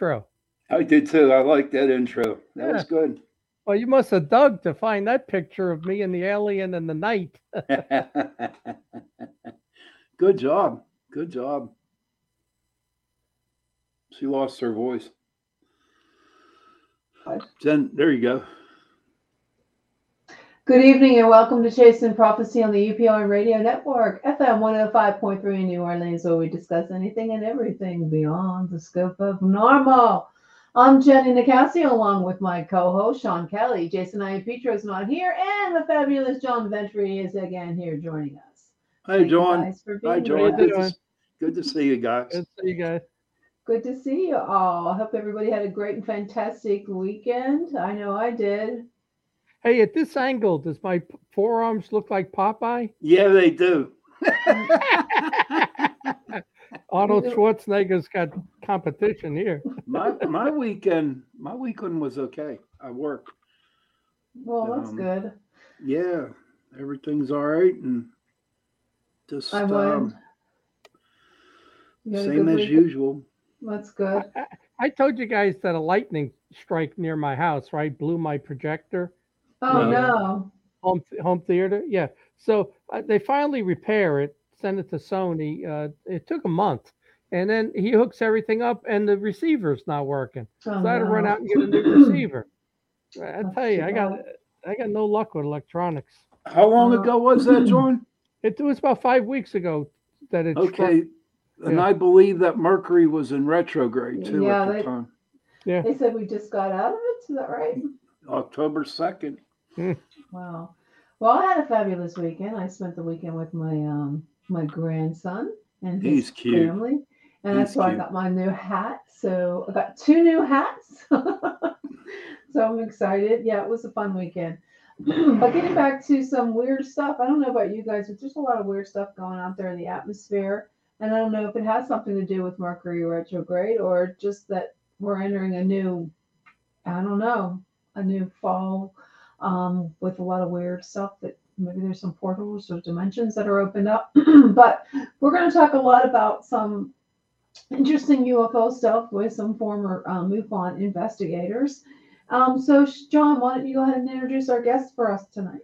like that intro. I did too. I like that intro. That was good. Well, you must have dug to find that picture of me and the alien in the night. good job. Good job. She lost her voice. Jen, there you go. Good evening and welcome to Chasing Prophecy on the UPR Radio Network, FM 105.3 in New Orleans, where we discuss anything and everything beyond the scope of normal. I'm Jenny Nicasio, along with my co-host Sean Kelly. Jason Iapetro is not here, and the fabulous John Ventre is again here joining us. Hi, Thank John. Hi, John. Good to, good to see you guys. Good to see you guys. Good to see you all. I hope everybody had a great and fantastic weekend. I know I did. Hey, at this angle, does my forearms look like Popeye? Yeah, they do. Arnold You know- Schwarzenegger's got competition here. my my weekend my weekend was okay. I worked. Well, that's Um, good. Yeah, everything's all right and just I um, won. You same as weekend? usual. That's good. I told you guys that a lightning strike near my house, right, blew my projector. Oh No. no. home home theater. Yeah. So uh, they finally repair it, send it to Sony. Uh, it took a month, and then he hooks everything up, and the receiver's not working. Oh, So I had to run out and get a new receiver. I I That's tell you, I got bad. I got no luck with electronics. How long Uh, ago was that, John? It was about five weeks ago that it. struck- Okay. And Yeah. I believe that Mercury was in retrograde too Yeah, at the they- time. Yeah. They said we just got out of it. Is that right? October 2nd. Wow. Well, I had a fabulous weekend. I spent the weekend with my um my grandson and his He's cute. family, and that's why I got my new hat. So I got two new hats. so I'm excited. Yeah, it was a fun weekend. but getting back to some weird stuff, I don't know about you guys, but there's a lot of weird stuff going out there in the atmosphere. And I don't know if it has something to do with Mercury retrograde or just that we're entering a new, I don't know, a new fall um, with a lot of weird stuff that maybe there's some portals or dimensions that are opened up. but we're going to talk a lot about some interesting UFO stuff with some former um, MUFON investigators. Um, so, John, why don't you go ahead and introduce our guests for us tonight?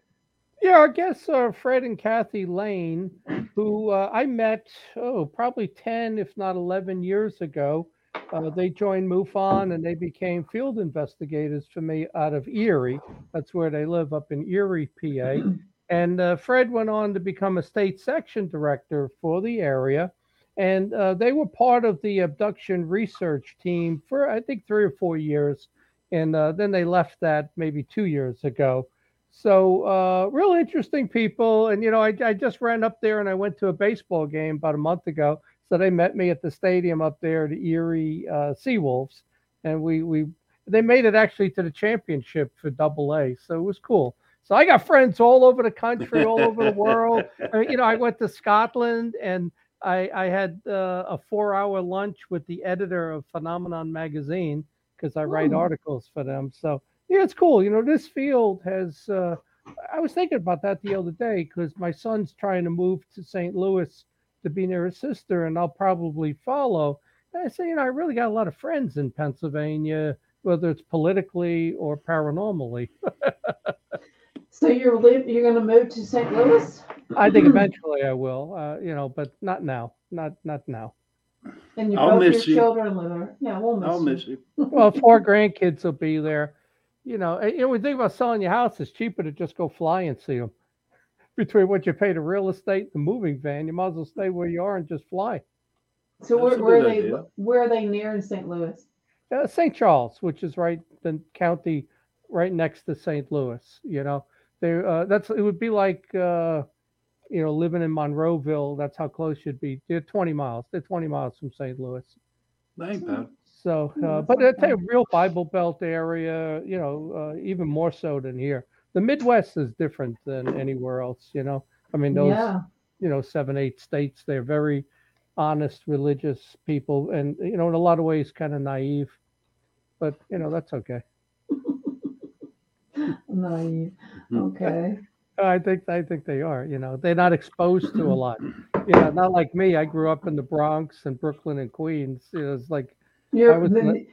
Yeah, our guests are Fred and Kathy Lane, who uh, I met, oh, probably 10, if not 11 years ago. Uh, they joined MUFON and they became field investigators for me out of Erie. That's where they live, up in Erie, PA. And uh, Fred went on to become a state section director for the area. And uh, they were part of the abduction research team for, I think, three or four years. And uh, then they left that maybe two years ago. So, uh, real interesting people. And, you know, I, I just ran up there and I went to a baseball game about a month ago. So they met me at the stadium up there, the Erie uh, Seawolves. And we, we, they made it actually to the championship for double A. So it was cool. So I got friends all over the country, all over the world. I mean, you know, I went to Scotland and I, I had uh, a four hour lunch with the editor of Phenomenon magazine because I write Ooh. articles for them. So yeah, it's cool. You know, this field has. Uh, I was thinking about that the other day because my son's trying to move to St. Louis to be near his sister, and I'll probably follow. And I say, you know, I really got a lot of friends in Pennsylvania, whether it's politically or paranormally. So you're live, you're going to move to St. Louis, I think eventually I will, uh, you know, but not now. Not not now. and you I'll both miss your you. children live there. Yeah, we'll miss I'll you. miss you. Well, four grandkids will be there. You know, and, you know, when you think about selling your house, it's cheaper to just go fly and see them. Between what you pay to real estate, the moving van, you might as well stay where you are and just fly. So That's where, where are they? idea. Where are they near in St. Louis? Uh, St. Charles, which is right the county right next to St. Louis. You know, they uh, that's it would be like uh, you know living in Monroeville. That's how close you'd be. They're 20 miles. They're 20 miles from St. Louis. That ain't bad. So, Hmm, uh, but not it's a real Bible Belt area, you know, uh, even more so than here. The Midwest is different than anywhere else, you know. I mean, those, yeah. you know, seven, eight states, they're very honest, religious people, and you know, in a lot of ways, kind of naive. But you know, that's okay. Naive. Hmm. Okay. I think I think they are. You know, they're not exposed to a lot. You know, not like me. I grew up in the Bronx and Brooklyn and Queens. You know, it's like You're, was the,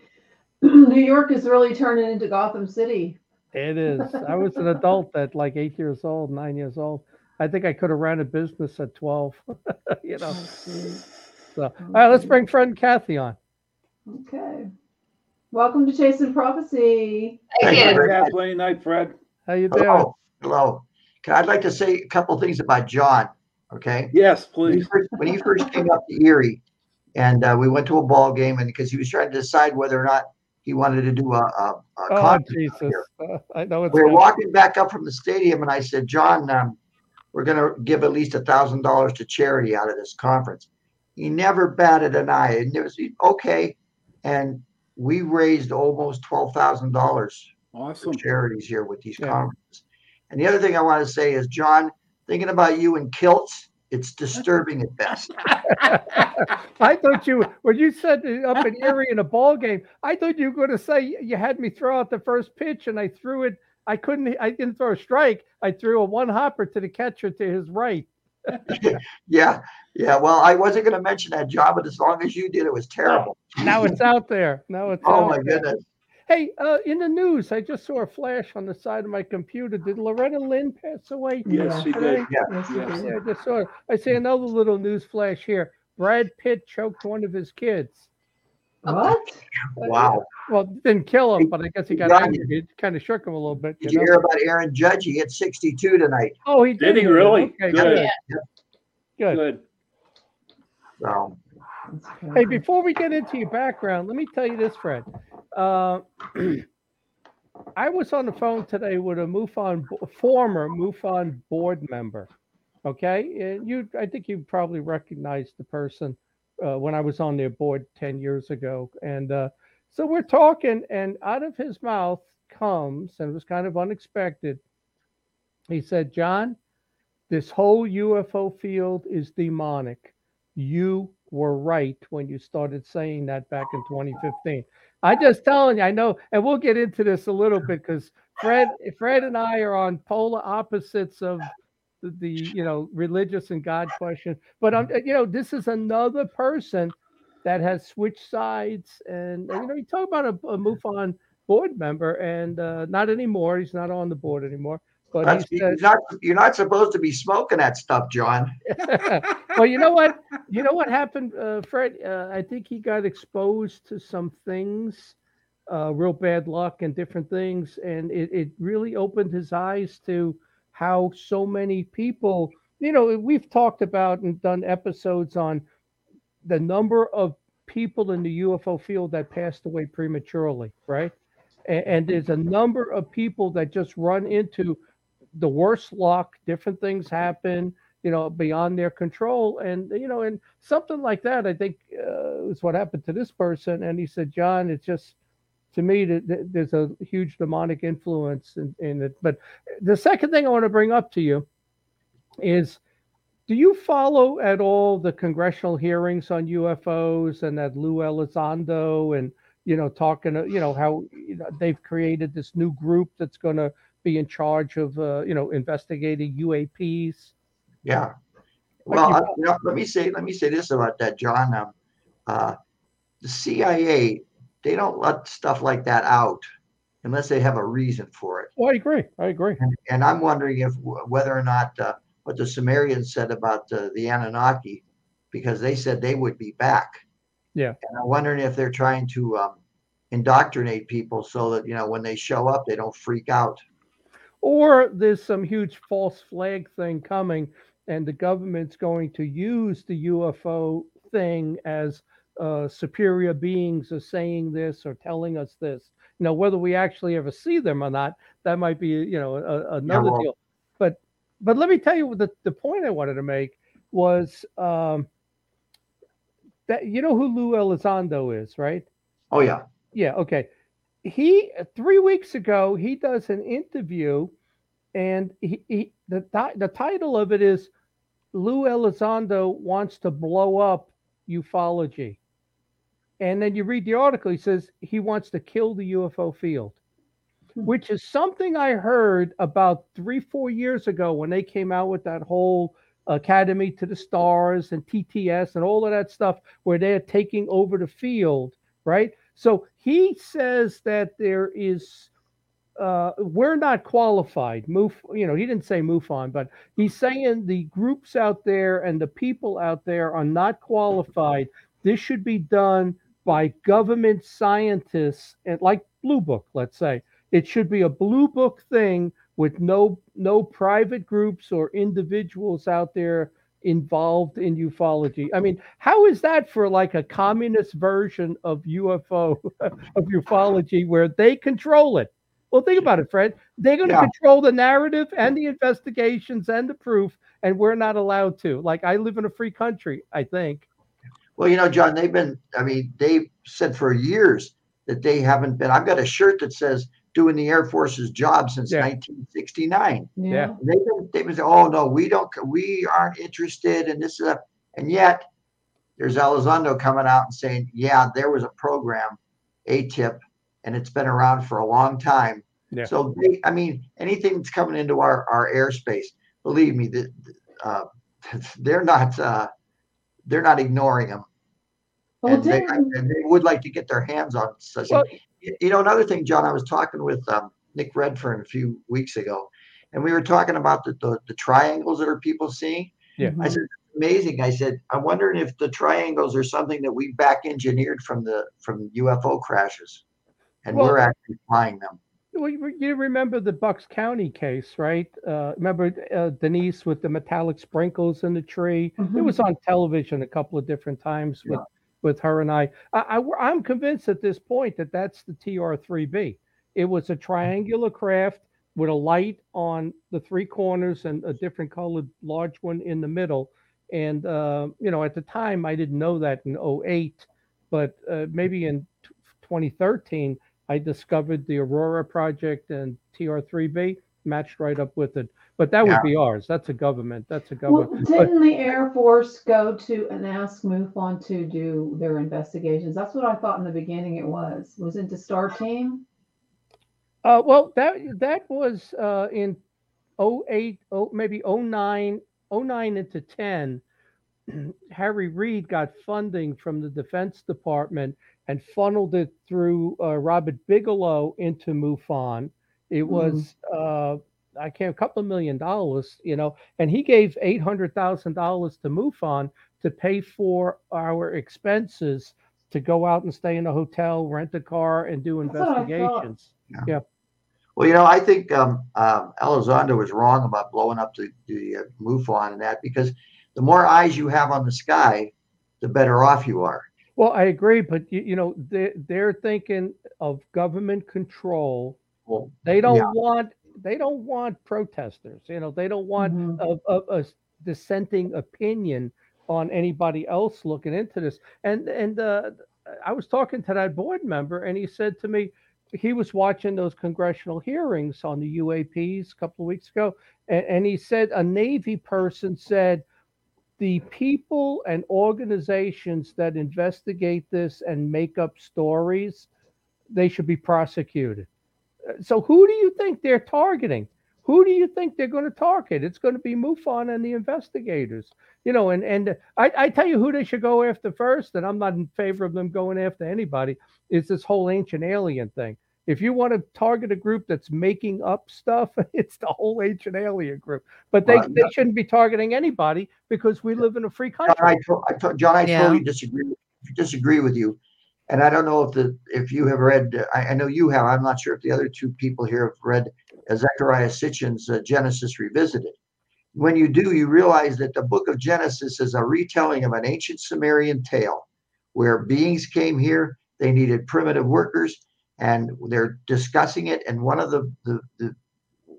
New York is really turning into Gotham City. It is. I was an adult at like eight years old, nine years old. I think I could have ran a business at 12, you know. So, all right, let's bring friend Kathy on. Okay. Welcome to Chasing Prophecy. Thank Night, you. Fred, Kathleen, night, Fred. How you doing? Hello, hello. Can I'd like to say a couple things about John, okay? Yes, When he please. first, when he first came up to Erie, and uh, we went to a ball game, and because he was trying to decide whether or not he wanted to do a, a, a Oh, concert Jesus. here. Uh, I know it's We were good. walking back up from the stadium, and I said, John, um, we're going to give at least a thousand dollars to charity out of this conference. He never batted an eye, and it was okay. And we raised almost twelve thousand dollars Awesome. charities here with these Yeah. conferences. And the other thing I want to say is, John, thinking about you in kilts, it's disturbing at best. I thought you, when you said that up in Erie in a ball game, I thought you were going to say you had me throw out the first pitch and I threw it. I couldn't, I didn't throw a strike. I threw a one hopper to the catcher to his right. Yeah, yeah. Well, I wasn't going to mention that, job, but as long as you did, it was terrible. Now it's out there. Now it's Oh out my there. goodness. Hey, uh, in the news, I just saw a flash on the side of my computer. Did Loretta Lynn pass away? Yes, she today? did. Yes, Yes. Yeah, I just saw it. I see another little news flash here. Brad Pitt choked one of his kids. What? Wow. Well, didn't kill him, but I guess he got Got angry. It kind of shook him a little bit. Did you you hear about Aaron Judge? He hit 62 tonight. Oh, he did. Did he really? Okay, Good. good. Good. Good. So, Hey, before we get into your background, let me tell you this, Fred. Uh, I was on the phone today with a MUFON former MUFON board member. Okay, and you, I think you probably recognized the person uh, when I was on their board ten years ago, and uh, so we're talking, and out of his mouth comes, and it was kind of unexpected. He said, "John, this whole UFO field is demonic." you were right when you started saying that back in 2015. I just telling you, I know, and we'll get into this a little bit because Fred, Fred and I are on polar opposites of the, the you know religious and God question. But I'm, you know, this is another person that has switched sides, and you know, you talk about a, a MUFON board member, and uh, not anymore. He's not on the board anymore. But that's, he said, you're, not, you're not supposed to be smoking that stuff, John. well, you know what? You know what happened, uh, Fred? Uh, I think he got exposed to some things, uh, real bad luck and different things, and it, it really opened his eyes to how so many people. You know, we've talked about and done episodes on the number of people in the UFO field that passed away prematurely, right? And, and there's a number of people that just run into the worst luck. Different things happen you know, beyond their control. And, you know, and something like that, I think, uh, is what happened to this person. And he said, John, it's just, to me, that that there's a huge demonic influence in, in it. But the second thing I want to bring up to you is do you follow at all the congressional hearings on UFOs and that Lou Elizondo and, you know, talking, you know, how you know, they've created this new group that's going to be in charge of, uh, you know, investigating UAPs? Yeah. Well, I, you know, let me say let me say this about that, John. Um, uh, the CIA they don't let stuff like that out unless they have a reason for it. Oh, I agree. I agree. And, and I'm wondering if whether or not uh, what the Sumerians said about uh, the Anunnaki, because they said they would be back. Yeah. And I'm wondering if they're trying to um, indoctrinate people so that you know when they show up they don't freak out. Or there's some huge false flag thing coming, and the government's going to use the UFO thing as uh, superior beings are saying this or telling us this. You know, whether we actually ever see them or not, that might be you know a, another well- deal. But but let me tell you the the point I wanted to make was um, that you know who Lou Elizondo is, right? Oh yeah. Yeah, okay. He three weeks ago he does an interview, and he, he the the title of it is Lou Elizondo wants to blow up ufology, and then you read the article. He says he wants to kill the UFO field, Hmm. which is something I heard about three four years ago when they came out with that whole Academy to the Stars and TTS and all of that stuff, where they're taking over the field right? So he says that there is, uh, we're not qualified. Move, you know, he didn't say MUFON, but he's saying the groups out there and the people out there are not qualified. This should be done by government scientists, and like Blue Book, let's say. It should be a Blue Book thing with no no private groups or individuals out there involved in ufology. I mean, how is that for like a communist version of UFO of ufology where they control it? Well, think about it, Fred. They're going to Yeah. control the narrative and the investigations and the proof, and we're not allowed to. Like, I live in a free country, I think. Well, you know, John, they've been, I mean, they've said for years that they haven't been. I've got a shirt that says doing the Air Force's job since Yeah. 1969. Yeah. They've been, they've been saying, oh, no, we don't, we aren't interested in this. Uh, and yet there's Elizondo coming out and saying, yeah, there was a program, ATIP, and it's been around for a long time. Yeah. So, they, I mean, anything that's coming into our, our airspace, believe me, that uh, they're not, uh, they're not ignoring them Well, and they, didn't, and they would like to get their hands on such. Well- you know, another thing, John, I was talking with um, Nick Redfern a few weeks ago, and we were talking about the, the, the triangles that are people seeing. Yeah. I said, amazing. I said, I'm wondering if the triangles are something that we back engineered from the from UFO crashes, and Well- we're actually flying them. Well, you remember the Bucks County case, right? Uh, remember uh, Denise with the metallic sprinkles in the tree? It Mhm. was on television a couple of different times with, with her and I. I, I. am convinced at this point that that's the TR-3B. It was a triangular craft with a light on the three corners and a different colored large one in the middle. And, uh, you know, at the time, I didn't know that in 08, but uh, maybe in t- 2013, I discovered the Aurora project and TR3B matched right up with it. But that Yeah. would be ours. That's a government. That's a government. well, government. didn't the Air Force go to and ask MUFON to do their investigations? That's what I thought in the beginning it was. Was it the Star Team? Uh, well, that that was uh, in 08, oh, maybe 09, 09 into 10. Harry Reid got funding from the Defense Department and funneled it through uh, Robert Bigelow into MUFON. It was uh, I can't a couple of million dollars, you know, and he gave eight hundred thousand dollars to MUFON to pay for our expenses to go out and stay in a hotel, rent a car, and do investigations. Yeah. I thought. investigations. Well, you know, I think um, um, Elizondo was wrong about blowing up the, the uh, MUFON and that because the more eyes you have on the sky, the better off you are. Well, I agree, but you, you know, they they're thinking of government control. Well, They don't Yeah. want they don't want protesters. You know, they don't want Mhm. a, a, a dissenting opinion on anybody else looking into this. And and uh, I was talking to that board member, and he said to me he was watching those congressional hearings on the UAPs a couple of weeks ago, and, and he said a Navy person said the people and organizations that investigate this and make up stories, they should be prosecuted. So who do you think they're targeting? Who do you think they're going to target? It's going to be MUFON and the investigators. You know, and and I, I tell you who they should go after first, and I'm not in favor of them going after anybody. Is this whole ancient alien thing? If you want to target a group that's making up stuff, it's the whole ancient alien group. But they, Well, they shouldn't be targeting anybody because we live in a free John, country. I, to- I to- John, I Yeah. totally disagree. Disagree with you, and I don't know if the if you have read. I, I know you have. I'm not sure if the other two people here have read Zecharia Sitchin's uh, Genesis Revisited. When you do, you realize that the book of Genesis is a retelling of an ancient Sumerian tale, where beings came here. They needed primitive workers, and they're discussing it. And one of the the, the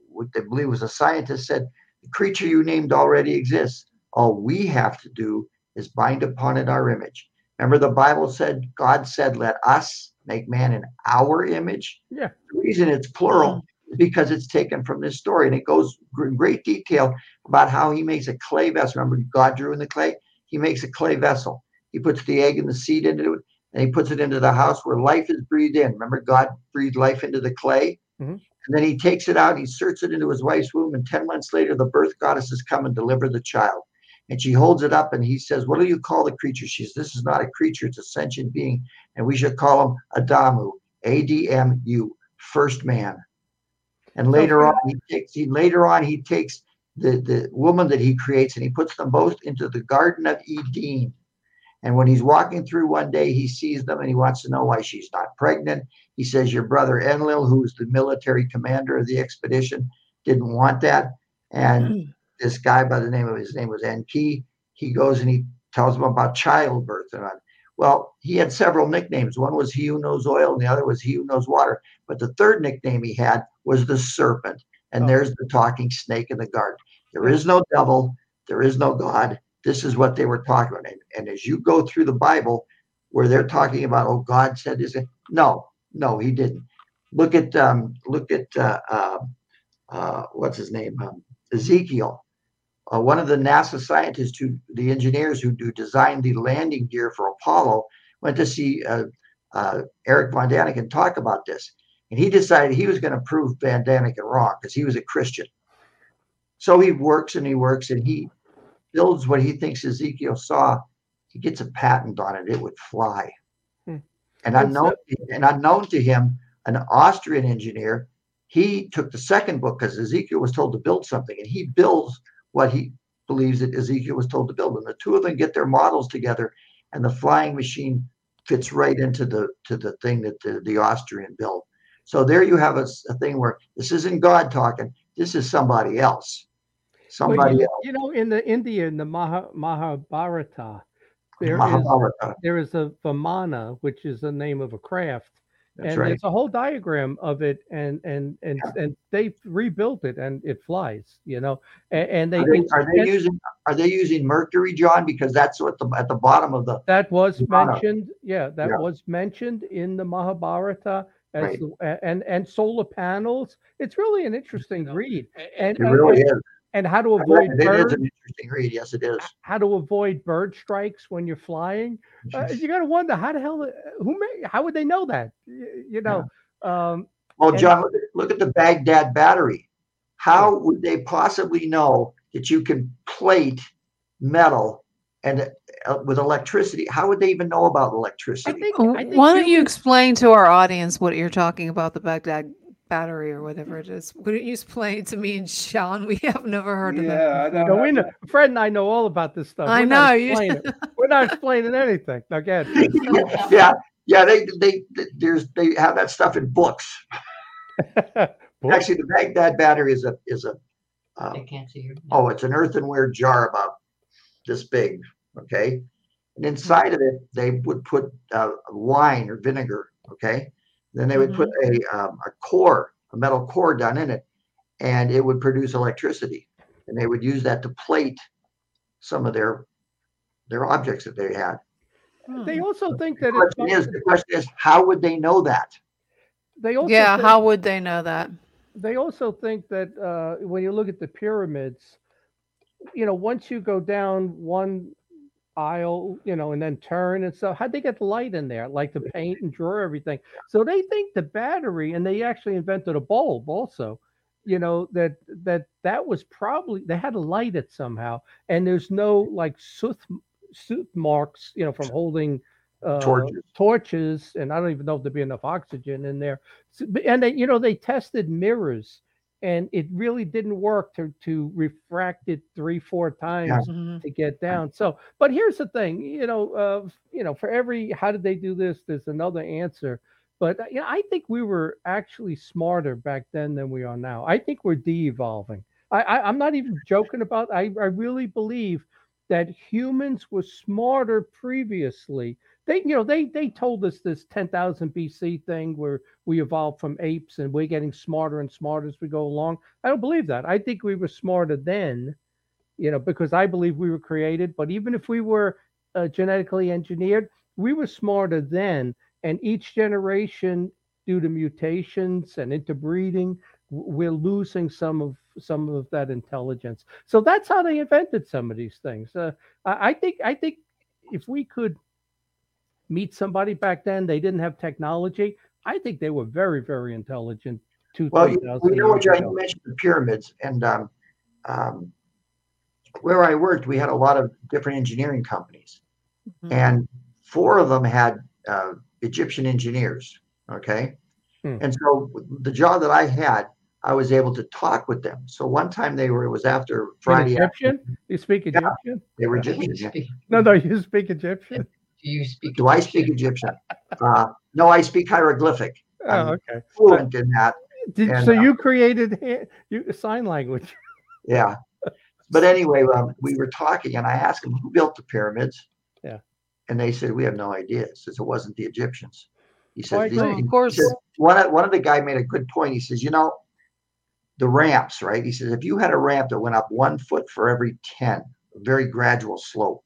what they believe was a scientist said, "The creature you named already exists. All we have to do is bind upon it our image. Remember, the Bible said, God said, Let us make man in our image. Yeah. The reason it's plural is because it's taken from this story. And it goes in great detail about how he makes a clay vessel. Remember, God drew in the clay? He makes a clay vessel. He puts the egg and the seed into it, and he puts it into the house where life is breathed in. Remember, God breathed life into the clay? Mhm. And then he takes it out, he inserts it into his wife's womb, and 10 months later, the birth goddesses come and deliver the child. And she holds it up and he says, What do you call the creature? She says, This is not a creature, it's a sentient being. And we should call him Adamu, A D M U, first man. And later on, he takes he later on he takes the, the woman that he creates and he puts them both into the Garden of Eden. And when he's walking through one day, he sees them and he wants to know why she's not pregnant. He says, Your brother Enlil, who's the military commander of the expedition, didn't want that. And mm. This guy by the name of his name was Enki. He goes and he tells him about childbirth. And I, well, he had several nicknames. One was he who knows oil, and the other was he who knows water. But the third nickname he had was the serpent. And Oh. there's the talking snake in the garden. There is no devil, there is no God. This is what they were talking about. And, and as you go through the Bible, where they're talking about, oh, God said this, no, no, he didn't. Look at um, look at uh, uh, uh, what's his name, um, Ezekiel. Uh, one of the NASA scientists who, the engineers who do design the landing gear for Apollo, went to see uh, uh, Eric Von Daniken talk about this, and he decided he was going to prove Van Daniken wrong because he was a Christian. So he works and he works and he builds what he thinks Ezekiel saw. He gets a patent on it; it would fly. Hmm. And unknown, and unknown to him, an Austrian engineer, he took the second book because Ezekiel was told to build something, and he builds what he believes that Ezekiel was told to build. And the two of them get their models together, and the flying machine fits right into the to the thing that the, the Austrian built. So there you have a thing where this isn't God talking. This is somebody else. Well, Somebody you, else. you know, in the India, in the Maha, Mahabharata, there is Mahabharata. there is a Vimana, which is the name of a craft, That's and right. there's a whole diagram of it, and and and and they rebuilt it, and it flies. You know, and, and they, Are they, are they and using are they using mercury, John? Because that's what the at the bottom of the that was Vimana. mentioned. Yeah, that Yeah. was mentioned in the Mahabharata. As Right. the, and and solar panels. It's really an interesting read, And, and it really is. And how to avoid it. It bird, is an interesting read. Yes, it is. how to avoid bird strikes when you're flying. uh, you got to wonder how the hell uh, who may how would they know that Y- you know um Well, And- John, look at, look at the Baghdad battery. How would they possibly know that you can plate metal and uh, with electricity? How would they even know about i electricity? think, I think Why don't you humans- explain to our audience what you're talking about, the Baghdad battery or whatever it is? Why don't you explain it to me and Sean? We have never heard of that. Yeah, no, we know. Fred and I know all about this stuff. I We're not know, you- explaining- We're not explaining anything. Again, yeah, yeah. They, they they there's they have that stuff in books. Actually, the Baghdad battery is a is a um, I can't see your. oh, it's an earthenware jar about this big. Okay, and inside of it they would put uh, wine or vinegar. Okay, then they would put a um, a core, a metal core down in it, and it would produce electricity, and they would use that to plate some of their their objects that they had. Hmm. they also think that The that question it's, is, the question is, how would they know that? they also Yeah, think, how would they know that? they also think that uh, when you look at the pyramids, you know, once you go down one aisle, you know, and then turn and stuff, how'd they get the light in there? Like to paint and draw everything. So they think the battery, and they actually invented a bulb also. You know that that that was probably they had to light it somehow, and there's no like soot soot marks, you know, from holding uh, Torches. torches, and I don't even know if there'd be enough oxygen in there. And they, you know, they tested mirrors, and it really didn't work to to refract it three, four times Mhm. to get down. So, but here's the thing, you know, uh, you know, for every how did they do this? There's another answer. But uh, you know, I think we were actually smarter back then than we are now. I think we're de-evolving. I, I I'm not even joking about. I I really believe that humans were smarter previously. They, you know, they they told us this 10,000 BC thing where we evolved from apes and we're getting smarter and smarter as we go along. I don't believe that. I think we were smarter then, you know, because I believe we were created. But even if we were uh, genetically engineered, we were smarter then. And each generation, due to mutations and interbreeding, we're losing some of some of that intelligence. So that's how they invented some of these things. Uh, I, I think I think if we could meet somebody back then, they didn't have technology. I think they were very very intelligent. Two Well, three you, we know what John, you mentioned the pyramids, and um, um, where I worked, we had a lot of different engineering companies, Mhm. and four of them had uh, Egyptian engineers. Okay, Hmm. and so the job that I had, I was able to talk with them. So one time they were, it was after An Friday. Egyptian? You speak Egyptian? They were Egyptian. you speak, No, no, you speak Egyptian. do you speak? Do I speak Egyptian? Uh, no, I speak hieroglyphic. Oh, Um, okay. Fluent in that. Did, and, so uh, you created you sign language? Yeah. But anyway, um, we were talking and I asked them who built the pyramids. Yeah. And they said, we have no idea. It says it wasn't the Egyptians. He Oh, says, "These- of course. says- one, of- one of the guy made a good point. He says, you know, the ramps, right? He says, if you had a ramp that went up one foot for every 10, a very gradual slope,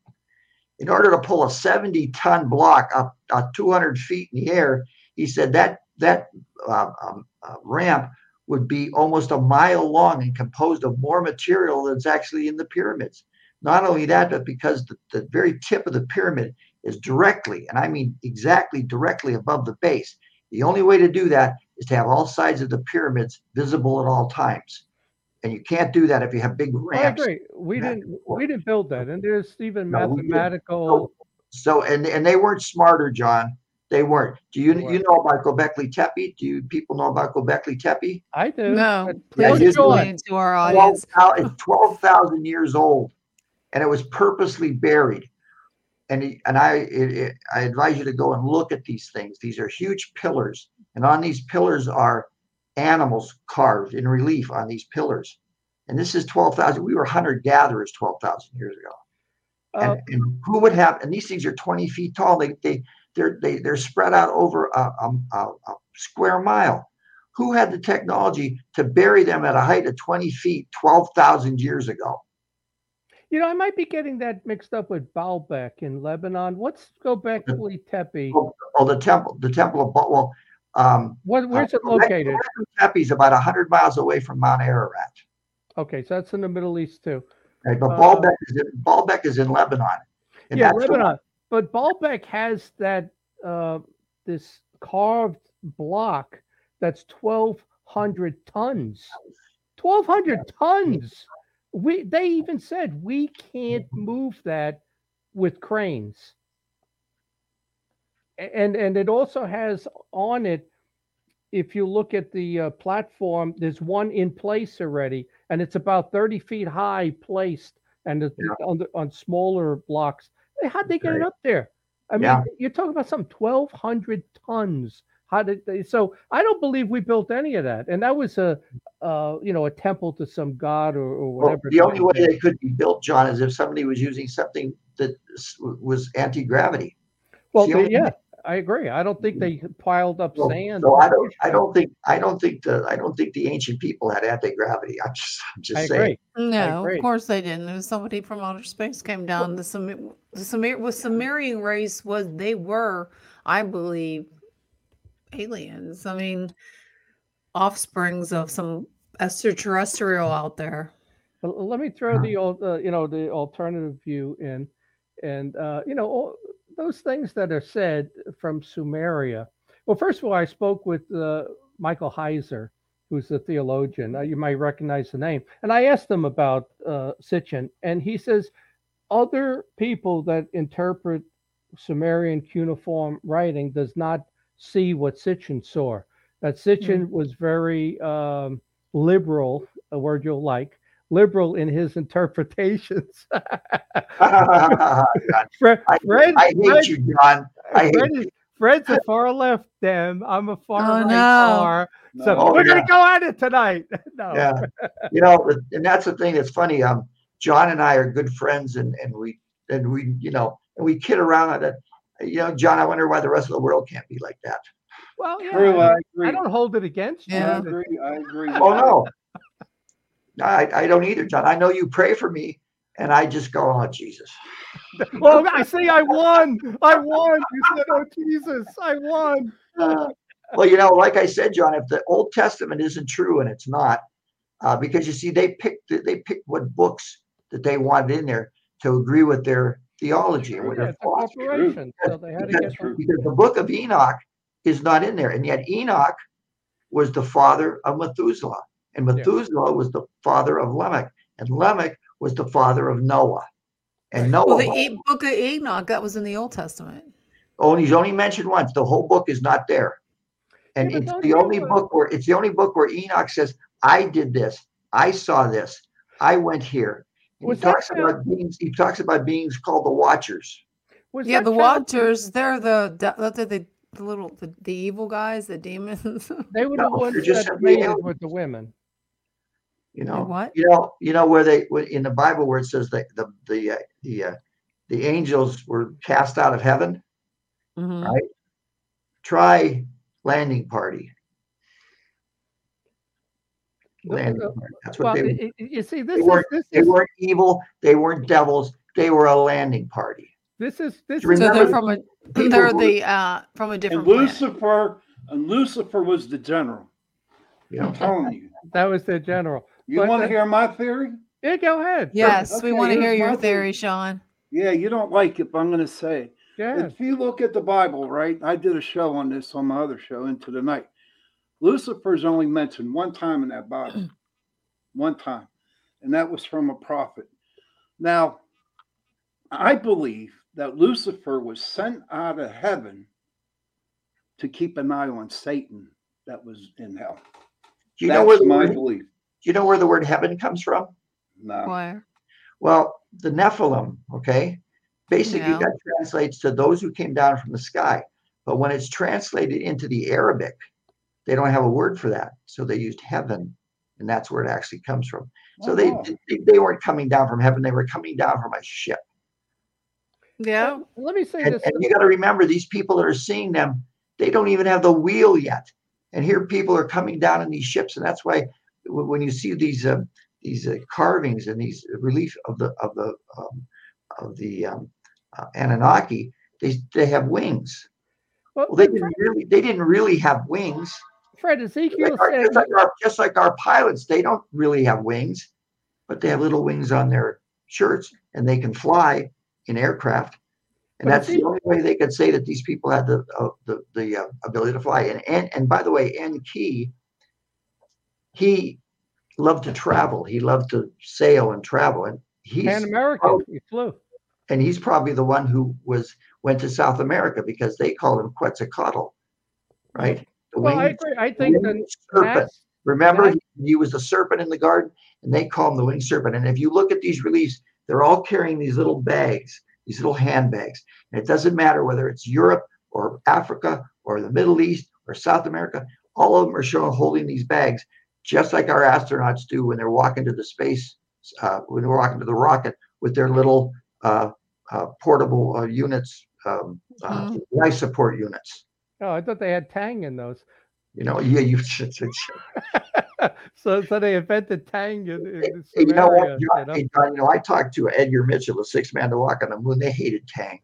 in order to pull a 70 ton block up uh, 200 feet in the air, he said that that uh, um, uh, ramp would be almost a mile long and composed of more material than's actually in the pyramids. Not only that, but because the, the very tip of the pyramid is directly, and I mean exactly directly above the base. The only way to do that is to have all sides of the pyramids visible at all times. And you can't do that if you have big ramps. I agree. We didn't we didn't build that, and there's even No, mathematical. So and and they weren't smarter, John. They weren't. Do you They you know about Gobekli Tepe? Do you people know about Gobekli Tepe? I do. No, but- Yeah, please you explain to our audience. 12,000 it's 12,000 years old and it was purposely buried. And, he- and I, it, it- I advise you to go and look at these things. These are huge pillars. And on these pillars are animals carved in relief on these pillars. And this is 12,000. We were hunter gatherers 12,000 years ago. And, oh. and who would have, and these things are 20 feet tall. They, they, they're, they, they're spread out over a, a, a, square mile. Who had the technology to bury them at a height of 20 feet 12,000 years ago? you know, I might be getting that mixed up with Baalbek in Lebanon. What's Gobekli Tepe? Oh, oh, the temple, the temple of, Ba- well, um, What, where's it located? Tepe is about 100 miles away from Mount Ararat. Okay, so that's in the Middle East too. Right? But Uh, Baalbek is in, Baalbek is in Lebanon. Yeah, Lebanon. But Baalbek has that uh, this carved block that's twelve hundred tons. Twelve hundred tons. We they even said we can't move that with cranes. And and it also has on it, if you look at the uh, platform, there's one in place already, and it's about thirty feet high placed, and Yeah. on the, on smaller blocks. How'd they get it up there? I mean, Yeah. you're talking about some 1,200 tons. How did they? So I don't believe we built any of that, and that was a, uh, you know, a temple to some god or, or Well, whatever. the only way it could be built, John, is if somebody was using something that was anti-gravity. Well, the yeah, I agree. I don't think they piled up So, sand. so I don't, I don't think, I don't think the, I don't think the ancient people had anti-gravity. I'm just, I'm just I saying. agree. No, agree. of course they didn't. It was somebody from outer space came down. The Sumerian, the Sumer, was Sumerian race was they were, I believe, aliens. I mean, offsprings of some extraterrestrial out there. Let me throw Uh-huh. the old, uh, you know, the alternative view in, and uh, you know, all those things that are said from Sumeria. Well, first of all, I spoke with uh, Michael Heiser, who's a theologian. Uh, you might recognize the name, and I asked him about uh, Sitchin, and he says other people that interpret Sumerian cuneiform writing does not see what Sitchin saw. That Sitchin was very um, liberal, a word you'll like, liberal in his interpretations. Fred, I, Fred, I hate Fred, you, John. I hate Fred is, Fred's a far left Dem. I'm a far Oh, right no. far. So Oh, we're yeah. gonna go at it tonight. no. Yeah. You know, and that's the thing that's funny. Um, John and I are good friends and, and we, and we, you know, and we kid around on it. You know, John, I wonder why the rest of the world can't be like that. Well, yeah, True, I, I don't- agree. I don't hold it against you. I agree, I agree. Oh, no. I, I don't either, John. I know you pray for me and I just go, oh, Jesus. Well, I say I won. I won. You said, "Oh Jesus, I won." Uh, well, you know, like I said, John, if the Old Testament isn't true and it's not, uh, because you see, they picked they picked what books that they wanted in there to agree with their theology and with Yeah, their philosophy. corporation, so they had to Because, because the book of Enoch is not in there, and yet Enoch was the father of Methuselah, and Yeah. Methuselah was the father of Lamech, and Lamech was the father of Noah. And Noah. Well, Noah, the E- book of Enoch, that was in the Old Testament. only he's only mentioned once. The whole book is not there. And Yeah, it's the only uh, book where it's the only book where Enoch says, I did this, I saw this, I went here. And he Was that talks about beings, he talks about beings called the watchers. Was Yeah, the found- Watchers, they're the they're the, the little the, the evil guys, the demons. They were No, the ones they're just that mated with the women. You know, what? you know, you know where they in the Bible where it says that the the uh, the uh, the angels were cast out of heaven. Mhm. Right. Try landing party. Landing party. That's what Well, they were. i- i- you see, this They is weren't, this they is weren't evil. They weren't devils. They were a landing party. this is this is So they're from a they're the uh from a And different planet. Lucifer, and Lucifer was the general. You know, I'm telling you. that was the general. You want to hear my theory? Yeah, go ahead. Yes, we want to hear your theory, theory. Sean. Yeah, you don't like it, but I'm going to say. Yeah. If you look at the Bible, right? I did a show on this on my other show, Into the Night. Lucifer's only mentioned one time in that Bible, one time, and that was from a prophet. Now, I believe that Lucifer was sent out of heaven to keep an eye on Satan that was in hell. you That's know where the my word, do you know where the word heaven comes from? No. Where? Well, the Nephilim, okay, basically Yeah. that translates to those who came down from the sky. But when it's translated into the Arabic, they don't have a word for that. So they used heaven, and that's where it actually comes from. So Oh, they, wow. they they weren't coming down from heaven; they were coming down from a ship. Yeah. Let- Let me say And, this. and you got to remember, these people that are seeing them, they don't even have the wheel yet. And here, people are coming down in these ships, and that's why w- when you see these uh, these uh, carvings and these relief of the of the um, of the um, uh, Anunnaki, they they have wings. well, Well, they Fred, didn't really they didn't really have wings. Fred, Like Ezekiel our, said, just, like our, just like our pilots, they don't really have wings, but they have little wings on their shirts, and they can fly in aircraft. And that's the only way they could say that these people had the uh, the the uh, ability to fly. And and and by the way, Enki, he loved to travel. He loved to sail and travel, and he's an American, Oh. he flew. and he's probably the one who was went to South America because they called him Quetzalcoatl, right? The Well, I agree. I think winged that serpent. Remember, That- he was the serpent in the garden, and they call him the winged serpent. And if you look at these reliefs, they're all carrying these little bags, these little handbags. And it doesn't matter whether it's Europe or Africa or the Middle East or South America, all of them are shown holding these bags, just like our astronauts do when they're walking to the space, uh, when they're walking to the rocket with their little uh, uh, portable uh, units, um, uh, life support units. oh, I thought they had Tang in those. You know, yeah, you. so so they invented Tang in, in Hey, you know what, you know? hey, John, you know, I talked to Edgar Mitchell, the sixth man to walk on the moon. They hated Tang.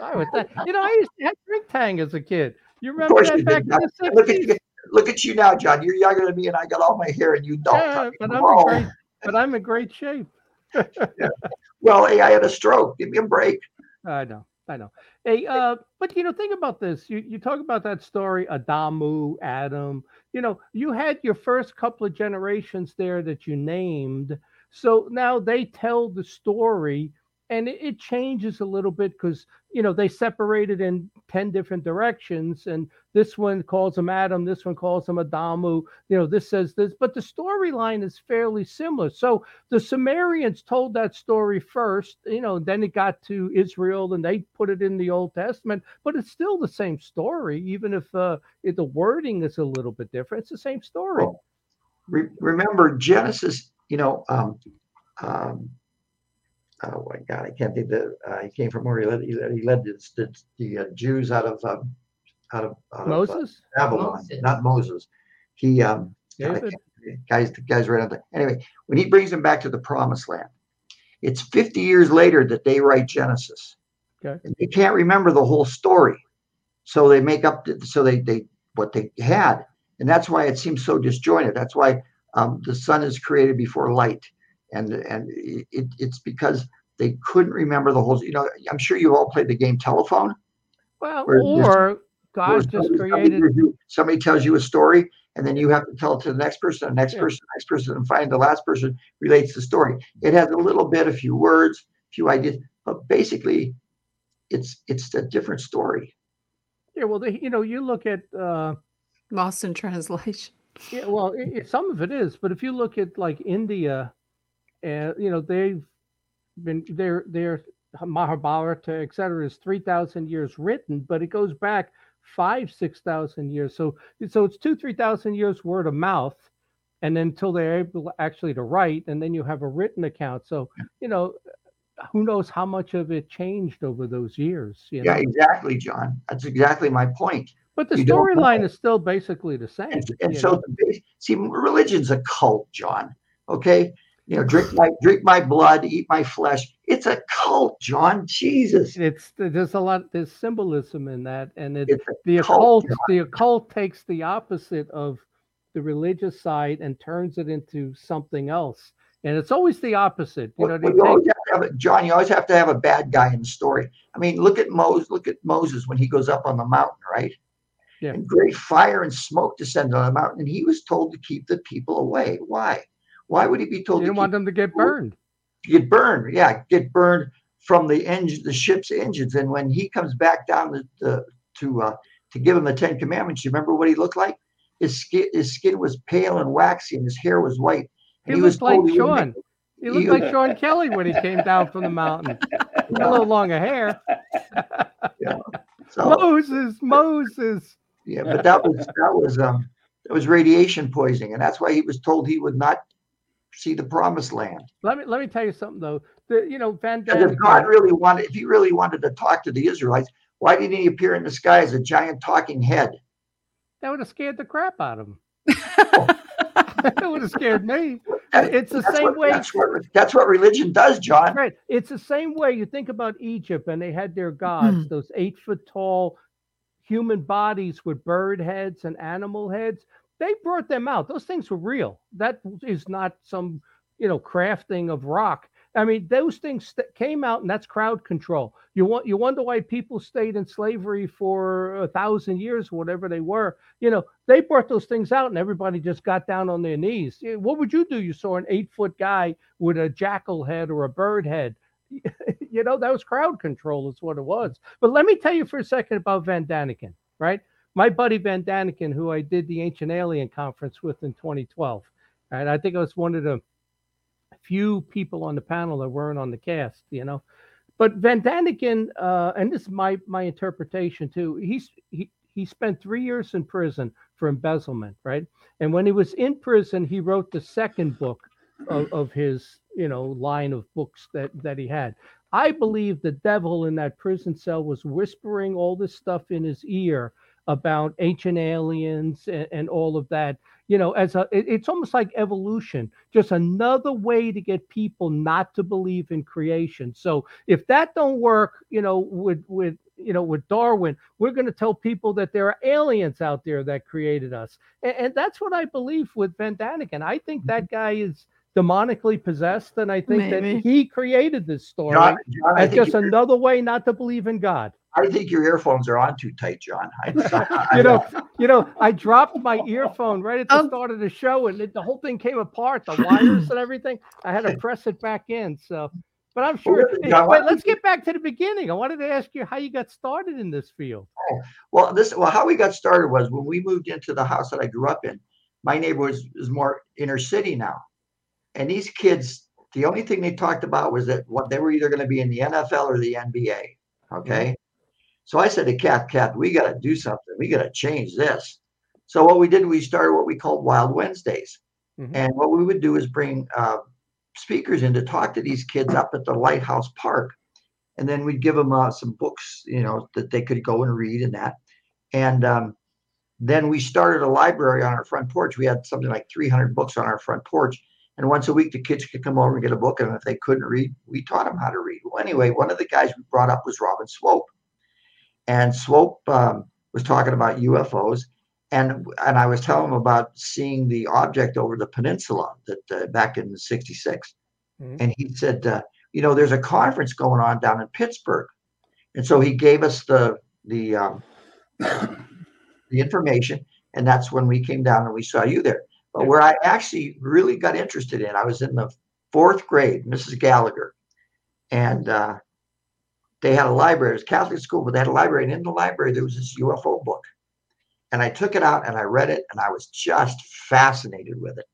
I was that, you know, I used to drink Tang as a kid. You remember that you back did. in John. the Look at 60s? Look at you now, John. You're younger than me, and I got all my hair, and you don't. Yeah, I mean, but I'm in great, but I'm in great shape. yeah. Well, hey, I had a stroke. Give me a break. I know, I know. Hey, uh, but you know, think about this. You you talk about that story, Adamu, Adam. You know, you had your first couple of generations there that you named. So now they tell the story, and it, changes a little bit because you know they separated in ten different directions, and this one calls him Adam, this one calls him Adamu. You know, this says this, but the storyline is fairly similar. So the Sumerians told that story first, you know, then it got to Israel and they put it in the Old Testament, but it's still the same story, even if, uh, if the wording is a little bit different. It's the same story. Well, Re- remember Genesis. You know, um, um, oh my God, I can't think that uh, he came from where he led. He led, he led the, the, the uh, Jews out of um, out of, out of uh, Moses, Babylon, Moses. not Moses. He um, God, David, guys, the guys right on the anyway. When he brings them back to the promised land, it's 50 years later that they write Genesis. Okay. And they can't remember the whole story. So they make up the, so they they what they had. And that's why it seems so disjointed. That's why um, the sun is created before light. And and it, it's because they couldn't remember the whole, you know, I'm sure you've all played the game telephone. well, or God just somebody- somebody created, you- Somebody tells you a story and then you have to tell it to the next person, the next Yeah. person, next person, and find the last person relates the story. It has a little bit, a few words, a few ideas, but basically, it's it's a different story. Yeah, well, they, you know, you look at uh, Lost in translation. Yeah, well, i i some of it is, but if you look at like India, and you know they've been their their Mahabharata, etc., is three thousand years written, but it goes back five six thousand years. So so it's two three thousand years word of mouth, and then until they're able actually to write, and then you have a written account. So you know, who knows how much of it changed over those years? You know? Yeah, exactly, John. That's exactly my point. but the you don't know. storyline is still basically the same. And, and so, the see, religion's a cult, John. Okay, you know, drink my drink my blood, eat my flesh. It's a cult, John. Jesus, it's there's a lot there's symbolism in that and it, the cult, occult the occult takes the opposite of the religious side and turns it into something else and it's always the opposite you know Well, they you always have to have a, John, you always have to have a bad guy in the story. I mean, look at Moses. Look at Moses when he goes up on the mountain, right? Yeah. And great fire and smoke descended on the mountain, and he was told to keep the people away. Why? Why would he be you told to don't keep want them to get burned get burned. Yeah, get burned from the engine, the ship's engines. And when he comes back down the, the, to uh, to give him the Ten Commandments, you remember what he looked like? His skin, his skin was pale and waxy, and his hair was white. And he, like he wouldn't sean he looked like sean kelly when he came down from the mountain had a little longer hair So moses moses yeah, but that was that was um that was radiation poisoning, and that's why he was told he would not see the promised land. let me let me tell you something though the, you know van Because if God really wanted, if he really wanted to talk to the Israelites, why didn't he appear in the sky as a giant talking head? that would have scared the crap out of him oh. that would have scared me it's the That's same what, way That's what, that's what religion does, John. Right. It's the same way you think about Egypt and they had their gods, hmm. those eight foot tall human bodies with bird heads and animal heads. They brought them out. Those things were real. That is not some, you know, crafting of rock. I mean, those things st- came out, and that's crowd control. You want you wonder why people stayed in slavery for a thousand years, whatever they were. You know, they brought those things out, and everybody just got down on their knees. Eh, what would you do? You saw an eight foot guy with a jackal head or a bird head. you know, that was crowd control, is what it was. Mm. But let me tell you for a second about Van Daniken, right? My buddy Van Daniken, who I did the Ancient Alien Conference with in 2012, and I think I was one of the few people on the panel that weren't on the cast, you know. But Van Daniken, uh, and this is my my interpretation too. He's he he spent three years in prison for embezzlement, right? And when he was in prison, he wrote the second book of, of his you know line of books that that he had. I believe the devil in that prison cell was whispering all this stuff in his ear about ancient aliens and, and all of that. You know, as a it- it's almost like evolution, just another way to get people not to believe in creation. So if that don't work, you know, with with you know with Darwin, we're going to tell people that there are aliens out there that created us, and, and that's what I believe with Van Daniken. I think mm-hmm. that guy is demonically possessed, and I think Maybe. that he created this story John, John as just another way not to believe in God. I think your earphones are on too tight, John. I, I- You know, you know, I dropped my earphone right at the Um, start of the show, and it, the whole thing came apart, the wires and everything. I had to press it back in. So, but I'm sure. listen, Hey, John, wait, let's get back to the beginning. I wanted to ask you how you got started in this field. Well, this well, how we got started was when we moved into the house that I grew up in. My neighborhood was, is more inner city now, and these kids, the only thing they talked about was that what they were either going to be in the NFL or the NBA. Okay, so I said to Kath, Kath, we got to do something. We got to change this. So what we did, we started what we called Wild Wednesdays, Mhm. and what we would do is bring uh, speakers in to talk to these kids up at the Lighthouse Park, and then we'd give them uh, some books, you know, that they could go and read and that. And um, then we started a library on our front porch. We had something like 300 books on our front porch. And once a week, the kids could come over and get a book. And if they couldn't read, we taught them how to read. Well, anyway, one of the guys we brought up was Robin Swope. And Swope um, was talking about UFOs. And, and I was telling him about seeing the object over the peninsula that uh, back in 66. Mhm. And he said, uh, you know, there's a conference going on down in Pittsburgh. And so he gave us the, the, um, the information And that's when we came down and we saw you there. But where I actually really got interested in, I was in the fourth grade, Mrs. Gallagher, and uh, they had a library. It was a Catholic school, but they had a library. And in the library, there was this UFO book. And I took it out and I read it, and I was just fascinated with it.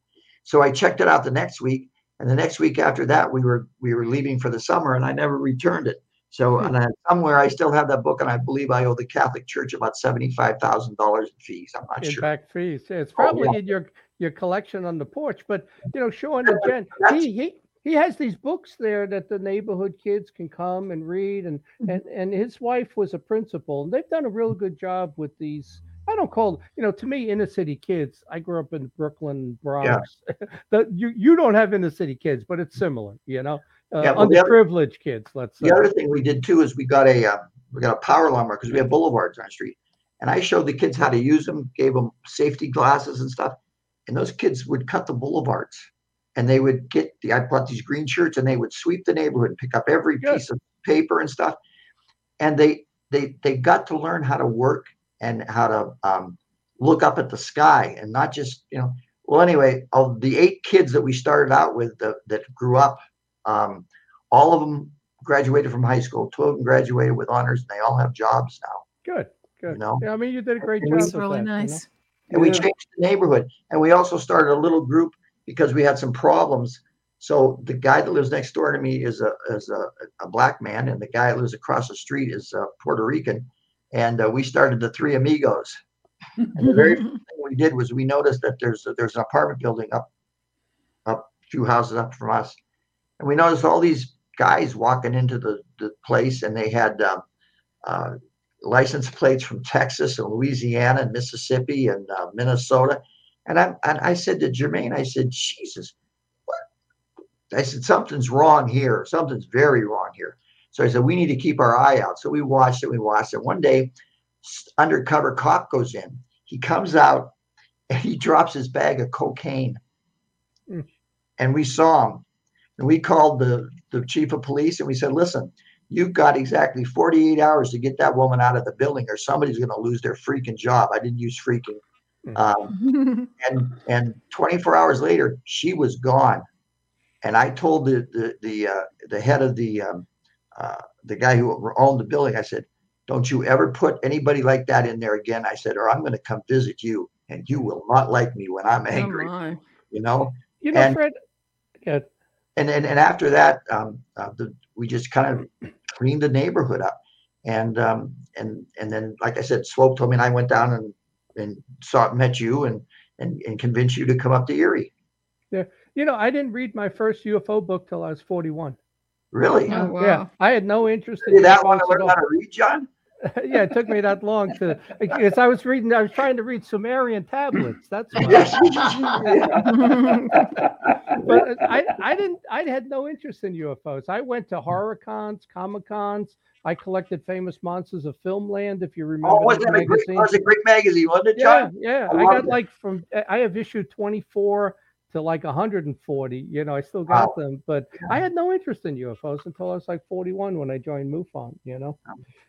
So I checked it out the next week, and the next week after that, we were we were leaving for the summer, and I never returned it. So Hmm. and I, somewhere I still have that book, and I believe I owe the Catholic Church about seventy five thousand dollars in fees. I'm not sure. Impact fees. It's Oh, probably yeah. in your your collection on the porch. But you know, Sean and Jen, he he he has these books there that the neighborhood kids can come and read, and Mhm. and and his wife was a principal, and they've done a real good job with these. I don't call you know to me inner city kids. I grew up in Brooklyn, Bronx. Yeah. the, you you don't have inner city kids, but it's similar. You know, uh, Yeah, well, the other- kids. Let's say. The other thing we did too is we got a uh, we got a power lumber because we have boulevards on our street, and I showed the kids how to use them, gave them safety glasses and stuff, and those kids would cut the boulevards, and they would get the I bought these green shirts, and they would sweep the neighborhood and pick up every Good. piece of paper and stuff, and they they they got to learn how to work and how to um, look up at the sky and not just you know. Well, anyway, of the eight kids that we started out with that, that grew up, um, all of them graduated from high school. Two of them graduated with honors, and they all have jobs now. Good, good. You know? Yeah, I mean, you did a great And job. we- It's with really that, you know? nice. And we changed the neighborhood, and we also started a little group because we had some problems. So the guy that lives next door to me is a is a, a black man, and the guy that lives across the street is uh, Puerto Rican, and uh, we started the Three Amigos. And the very first thing we did was we noticed that there's there's an apartment building up up a few houses up from us, and we noticed all these guys walking into the, the place, and they had um, uh, license plates from Texas and Louisiana and Mississippi and uh, Minnesota. And I and I said to Jermaine, I said, Jesus, what? I said something's wrong here. Something's very wrong here. So I said we need to keep our eye out. So we watched it. We watched it. One day, undercover cop goes in. He comes out and he drops his bag of cocaine. Mm. And we saw him. And we called the, the chief of police and we said, listen, you've got exactly 48 hours to get that woman out of the building or somebody's going to lose their freaking job. I didn't use freaking. Mm. Um, and and 24 hours later, she was gone. And I told the the the uh, the head of the um, uh, the guy who owned the building, I said, "Don't you ever put anybody like that in there again." I said, "Or I'm going to come visit you, and you will not like me when I'm Oh, angry." my. you know. You know, And- Fred. Yeah, And and, and after that, um, uh, the, we just kind of cleaned the neighborhood up. And um, and and then, like I said, Swope told me, and I went down and and saw met you and and and convinced you to come up to Erie. Yeah, you know, I didn't read my first UFO book till I was 41. Really? Oh, wow. Yeah, I had no interest in that want UFOs to at learn how to read, John? yeah, it took me that long to because I was reading. I was trying to read Sumerian tablets. That's why. Yes. but I, I didn't. I had no interest in UFOs. I went to horror cons, comic cons. I collected famous monsters of Filmland. If you remember Oh, was that that a great, magazine. that was a great magazine, wasn't it, yeah, John? yeah. I I, got that. like from. I have issue 24 to like 140. You know, I still got them, but I had no interest in UFOs until I was like 41 when I joined MUFON. You know.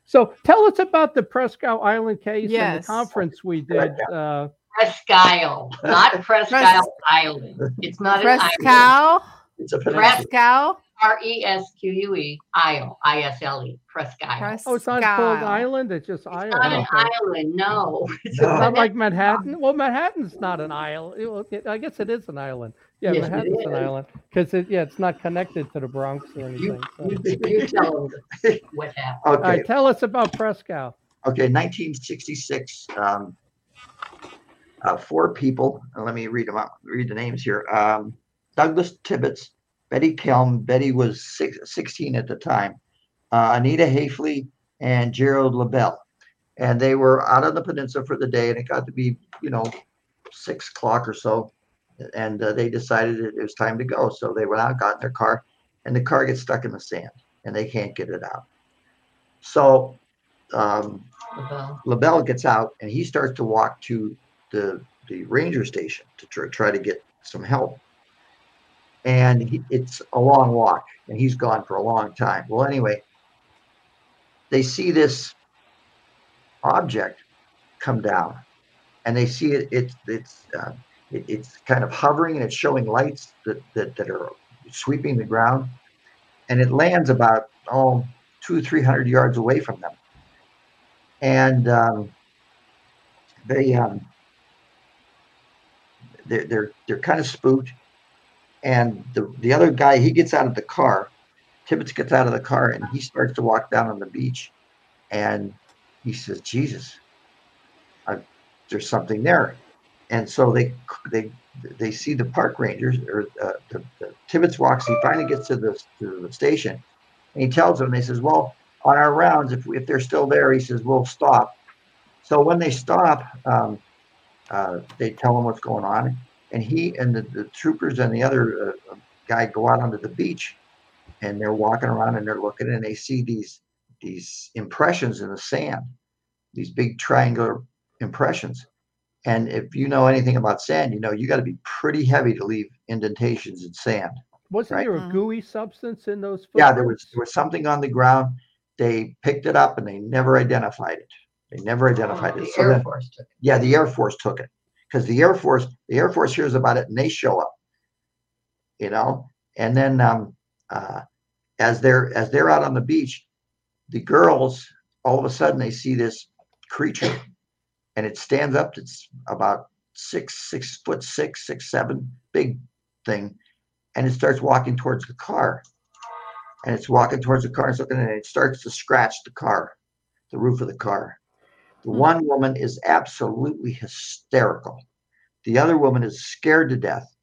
So tell us about the Presque Island case and the conference we did. Uh, Presque Isle, not Presque Pres- Island. It's not an island. It's a Press- Fresco. R E S Q U E, Isle, I S L E, Presque Isle. oh, it's not called island. It's just It's island. not an okay. island, no. It's No. Not like Manhattan. Well, Manhattan's not an island. It- well, it- I guess it is an island. Yeah, Yes, it Manhattan's an island because it, yeah, it's not connected to the Bronx or You, anything. So. you, you tell them what happened. Okay. right, tell us about Presque Isle. Okay, 1966. Um, uh, four people. let me read them out. Read the names here. Um, Douglas Tibbetts, Betty Klem. Betty was six, 16 at the time. Uh, Anita Haifley and Gerald LaBelle, and they were out on the peninsula for the day, and it got to be you know six o'clock or so, and uh, they decided it was time to go. So they went out, got in their car, and the car gets stuck in the sand, and they can't get it out. So um, Well, LaBelle gets out and he starts to walk to the the ranger station to try, try to get some help. And he, it's a long walk, and he's gone for a long time. Well, anyway, they see this object come down, and they see it. It's it's uh, it, it's kind of hovering and it's showing lights that, that that are sweeping the ground, and it lands about oh two three hundred yards away from them, and um, they um, they're they're they're kind of spooked, and the the other guy he gets out of the car, Tibbetts gets out of the car and he starts to walk down on the beach, and he says, "Jesus, I, there's something there," and so they they they see the park rangers or uh, the, the Tibbetts walks. He finally gets to the to the station, and he tells them. They says, "Well, on our rounds, if if they're still there, he says we'll stop." So when they stop, um, uh, they tell him what's going on, and he and the, the troopers and the other uh, guy go out onto the beach, and they're walking around and they're looking, and they see these these impressions in the sand, these big triangular impressions. And if you know anything about sand, you know you got to be pretty heavy to leave indentations in sand. Wasn't Right. there a Mhm. gooey substance in those? Yeah, there was there was something on the ground. They picked it up and they never identified it. They never identified The it. So Air then- Force took it. yeah, the Air Force took it because the Air Force the Air Force hears about it and they show up. You know, and then um, uh, as they're as they're out on the beach, the girls all of a sudden they see this creature, and it stands up. It's about six six foot six six seven big thing, and it starts walking towards the car. And it's walking towards the car and looking, and it starts to scratch the car, the roof of the car. The Hmm. one woman is absolutely hysterical. The other woman is scared to death,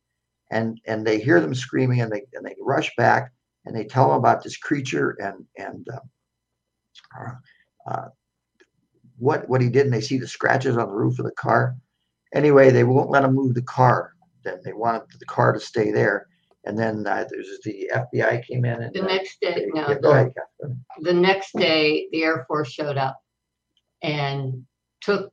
and and they hear them screaming, and they and they rush back, and they tell them about this creature and and uh, uh, uh, what what he did, and they see the scratches on the roof of the car. Anyway, they won't let him move the car. Then they want the car to stay there, and then uh, there's the FBI came in and The uh, next day, no, yeah, the, ahead, the next day, the Air Force showed up and took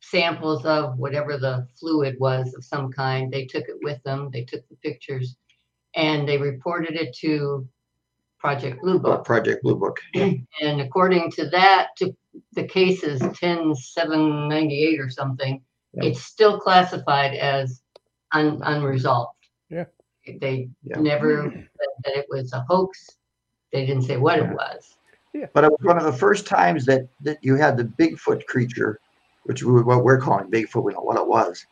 samples of whatever the fluid was of some kind. They took it with them. They took the pictures and they reported it to Project Blue Uh, Book. Project Blue Book. And according to that, to the cases is ten seven ninety eight or something. Yeah. It's still classified as un, unresolved. Yeah. They Yeah. never said that it was a hoax. They didn't say what it Yeah. But it was one of the first times that that you had the Bigfoot creature, which we, what we're calling Bigfoot, we know what it was,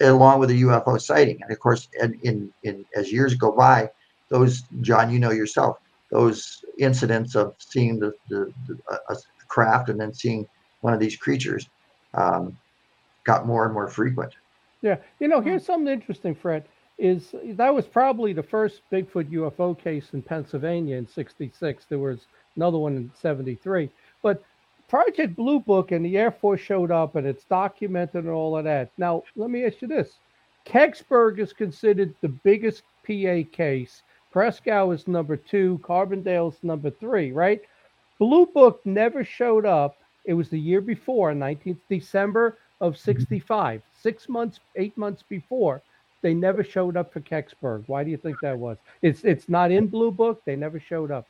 along with the UFO sighting. And of course, and in in as years go by, those John, you know yourself, those incidents of seeing the the, the a, a craft and then seeing one of these creatures um, got more and more frequent. Yeah, you know, here's something interesting, Fred. Is that was probably the first Bigfoot UFO case in Pennsylvania in '66. There was another one in '73, but Project Blue Book and the Air Force showed up, and it's documented and all of that. Now, let me ask you this: Kecksburg is considered the biggest PA case. Presque Isle is number two. Carbondale is number three. Right? Blue Book never showed up. It was the year before, 19th December of mm-hmm. 65, six months, eight months before. They never showed up for Kecksburg. Why do you think that was? It's it's not in Blue Book. They never showed up.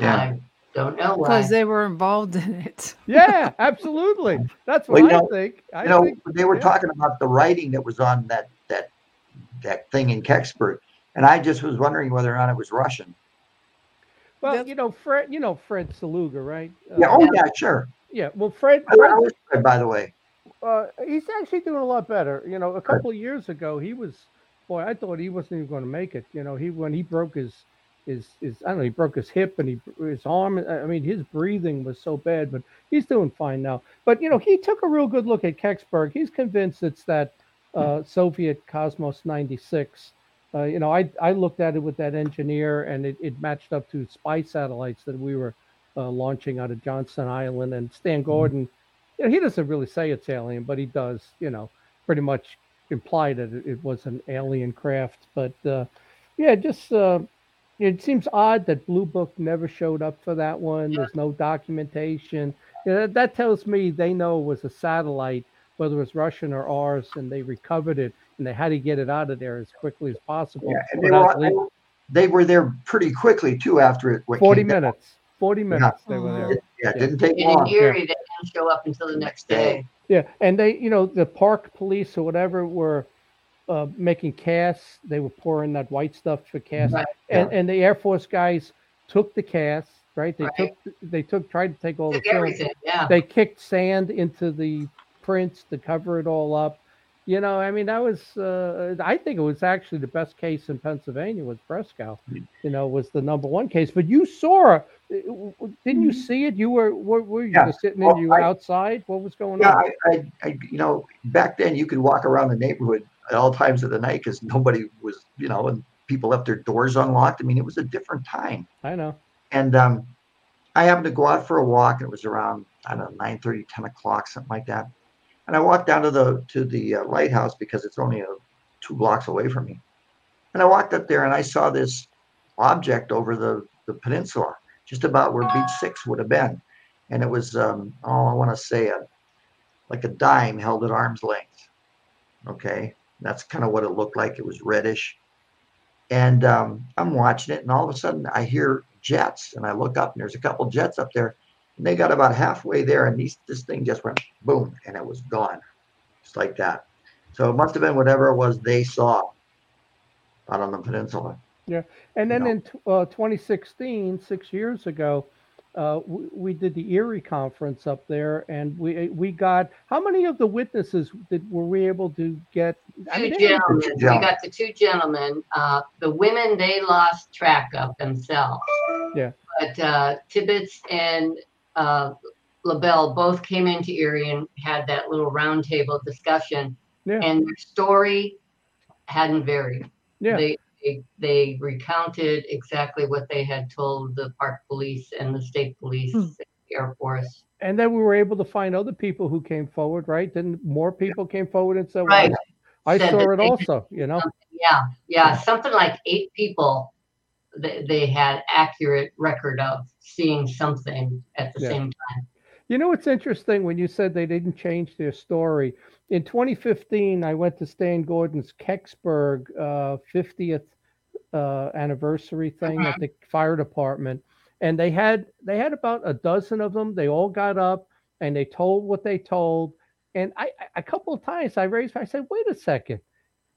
I don't know why. because they were involved in it. Yeah, absolutely. That's what Well, you I know- think. I you know, think they were yeah. talking about the writing that was on that that that thing in Kecksburg, and I just was wondering whether or not it was Russian. well, That's- you know, Fred. You know Fred Saluga, right? Yeah. Uh, Oh, yeah. Sure. yeah. Well, Fred. Fred was Fred, by the way. uh, he's actually doing a lot better. You know, a couple of years ago, he was, boy, I thought he wasn't even going to make it. You know, he when he broke his, his, his, I don't know, he broke his hip and he his arm. I mean, his breathing was so bad, but he's doing fine now. But you know, he took a real good look at Kecksburg. He's convinced it's that uh, Soviet Cosmos 96. Uh, you know, I I looked at it with that engineer, and it, it matched up to spy satellites that we were uh, launching out of Johnson Island. And Stan Gordon, you know, he doesn't really say it's alien, but he does, you know, pretty much imply that it, it was an alien craft. But uh, yeah, just uh, it seems odd that Blue Book never showed up for that one. There's no documentation. You know, that, that tells me they know it was a satellite, whether it was Russian or ours, and they recovered it and they had to get it out of there as quickly as possible. Yeah, and they were, leak- they were there pretty quickly too after it. what 40 came down. minutes. 40 minutes they were there. Yeah, it didn't take And in long. Erie, they didn't show up until the next day. Yeah, and they, you know, the park police or whatever were uh, making casts. They were pouring that white stuff for casts, Right. and and the Air Force guys took the casts, right? They Right. took, they took, tried to take all Took the film. yeah. They kicked sand into the prints to cover it all up. You know, I mean, that was, uh, I think it was actually the best case in Pennsylvania was Presque Isle. You know, was the number one case. But you saw, uh, didn't you see it? You were, were, were you Yeah. just sitting in? You were I- outside? What was going Yeah, on? I, I, I, you know, back then you could walk around the neighborhood at all times of the night because nobody was, you know, and people left their doors unlocked. I mean, it was a different time. I know. And um, I happened to go out for a walk. It was around, I don't know, 9 30, 10 o'clock, something like that. And I walked down to the to the uh, lighthouse because it's only a, two blocks away from me. And I walked up there and I saw this object over the, the peninsula, just about where Beach Six would have been. And it was, um, oh, I want to say a like a dime held at arm's length. Okay, that's kind of what it looked like. It was reddish. And um, I'm watching it, and all of a sudden I hear jets, and I look up, and there's a couple jets up there, and they got about halfway there, and these, this thing just went boom, and it was gone, just like that. So it must have been whatever it was they saw out on the peninsula. Yeah, and then know. in uh, 2016, six years ago, uh, we, we did the Erie conference up there, and we we got how many of the witnesses did were we able to get? I Two mean, they- gentlemen, we got the two gentlemen, uh, the women, they lost track of themselves. Yeah. But, uh, Tibbetts and, uh, LaBelle both came into Erie and had that little roundtable discussion. Yeah. And their story hadn't varied. Yeah. They, they, they recounted exactly what they had told the park police and the state police, Hmm. Air Force. and then we were able to find other people who came forward, right? Then more people came forward and said, Right. I, I Said saw it also," you know. Yeah, yeah, something like eight people they, they had accurate record of seeing something at the Yeah. same time. You know what's interesting when you said they didn't change their story? In 2015, I went to Stan Gordon's Kecksburg uh, 50th uh, anniversary thing at the fire department, and they had they had about a dozen of them. They all got up and they told what they told. And I, I a couple of times I raised, I said, "Wait a second,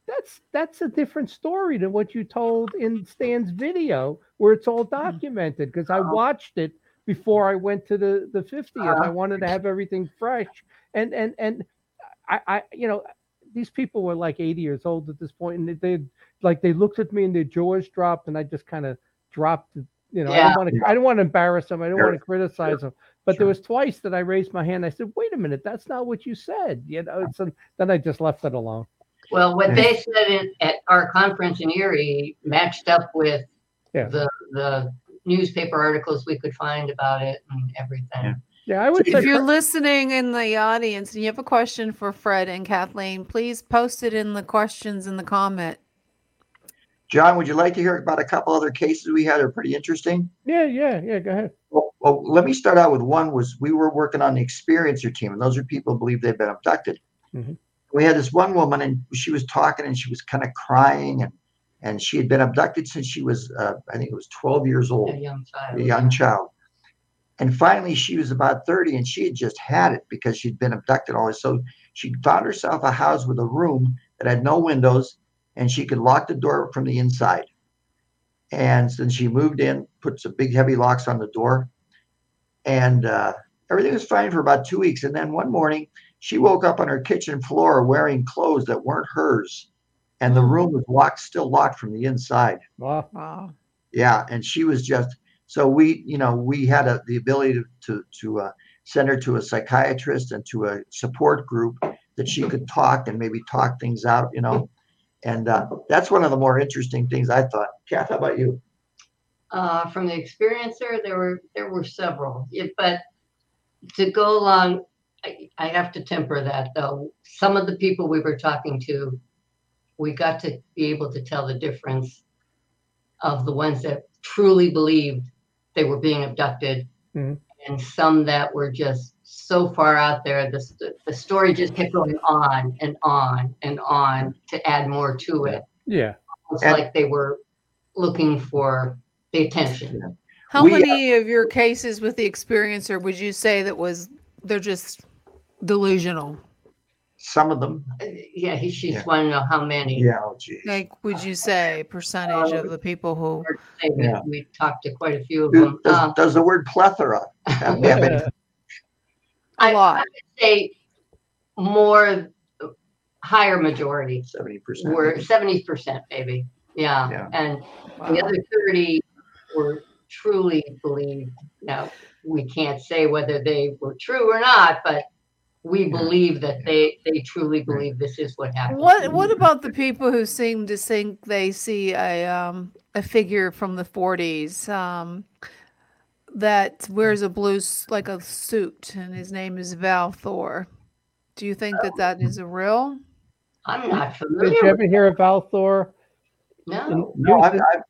that's that's a different story than what you told in Stan's video, where it's all documented." Because I Uh-huh. watched it before I went to the the 50th. I Uh-huh. wanted to have everything fresh, and and and I, I you know these people were like 80 years old at this point, and they, they like they looked at me and their jaws dropped, and I just kind of dropped. You know, I Yeah. didn't want to. I didn't want to embarrass them. I don't want to criticize them. But there was twice that I raised my hand. I said, "Wait a minute, that's not what you said." You know, it's a, then I just left it alone. Well, what they said in, at our conference in Erie matched up with Yeah. the the newspaper articles we could find about it and everything. Yeah. Yeah, I would So say If you're listening in the audience and you have a question for Fred and Kathleen, please post it in the questions in the comment. John, would you like to hear about a couple other cases we had that are pretty interesting? Yeah, yeah, yeah. Go ahead. Well, well, let me start out with one was we were working on the experiencer team, and those are people who believe they've been abducted. Mhm. We had this one woman, and she was talking, and she was kind of crying, and and she had been abducted since she was, uh, I think it was 12 years old, A young child. a young child. And finally, she was about 30, and she had just had it because she'd been abducted all this. So she found herself a house with a room that had no windows, and she could lock the door from the inside. And then she moved in, put some big heavy locks on the door, and uh, everything was fine for about two weeks. And then one morning, she woke up on her kitchen floor wearing clothes that weren't hers, and the Hmm. room was locked, still locked from the inside. Wow. Wow. Yeah, and she was just so we, you know, we had a, the ability to to, uh, send her to a psychiatrist and to a support group that she could talk and maybe talk things out, you know. And uh, that's one of the more interesting things I thought. Kath, how about you? Uh, from the experiencer, there were there were several, Yeah, but to go along, I, I have to temper that though. Some of the people we were talking to, we got to be able to tell the difference of the ones that truly believed they were being abducted, Mhm. and some that were just so far out there. The the story just kept going on and on and on to add more to it. Yeah. It's And- like they were looking for the attention. How We, uh, many of your cases with the experiencer would you say that was they're just delusional. Some of them, Uh, Yeah, he, she's Yeah. want to know how many. yeah, oh gee. Like, would you say percentage of the people who? Say we- Yeah. We talked to quite a few of them. Does, Uh, does the word plethora have have any- A I- lot. say more, higher majority. seventy percent? We're seventy percent maybe, yeah, Yeah. and Wow. the other thirty were truly believed. Now, we can't say whether they were true or not, but we believe that they, they truly believe this is what happened. What What about the people who seem to think they see a um a figure from the 40s um that wears a blue like a suit and his name is Val Thor? Do you think that that is a real? I'm not familiar. Did you ever hear of Val Thor? no, No, I'm, Houston? I'm,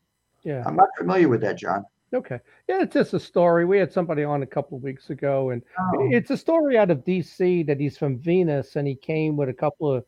yeah. I'm not familiar with that, John. Okay. Yeah, it's just a story. We had somebody on a couple of weeks ago, and Oh. it's a story out of DC that he's from Venus and he came with a couple of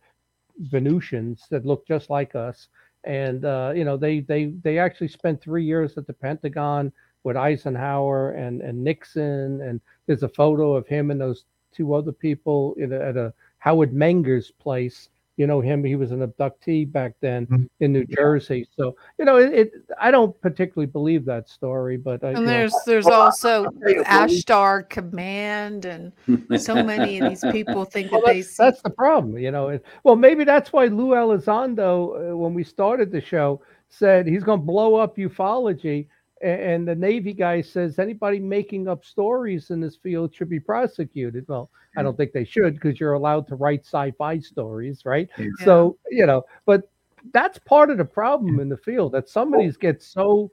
Venusians that look just like us. And uh, you know, they they they actually spent three years at the Pentagon with Eisenhower and and Nixon, and there's a photo of him and those two other people in a, at a Howard Menger's place. You know him; he was an abductee back then Mhm. in New Yeah. Jersey. So you know, it, it. I don't particularly believe that story, but I, you And know, there's there's also I'll tell you, when we- Ashtar Command and so many of these people think Well, that they that's, see that's the problem, you know. It, well, maybe that's why Lou Elizondo, uh, when we started the show, said he's going to blow up ufology. And, the Navy guy says anybody making up stories in this field should be prosecuted. Well, I don't think they should because you're allowed to write sci-fi stories, right? Yeah. So you know, but that's part of the problem in the field that somebody's get so,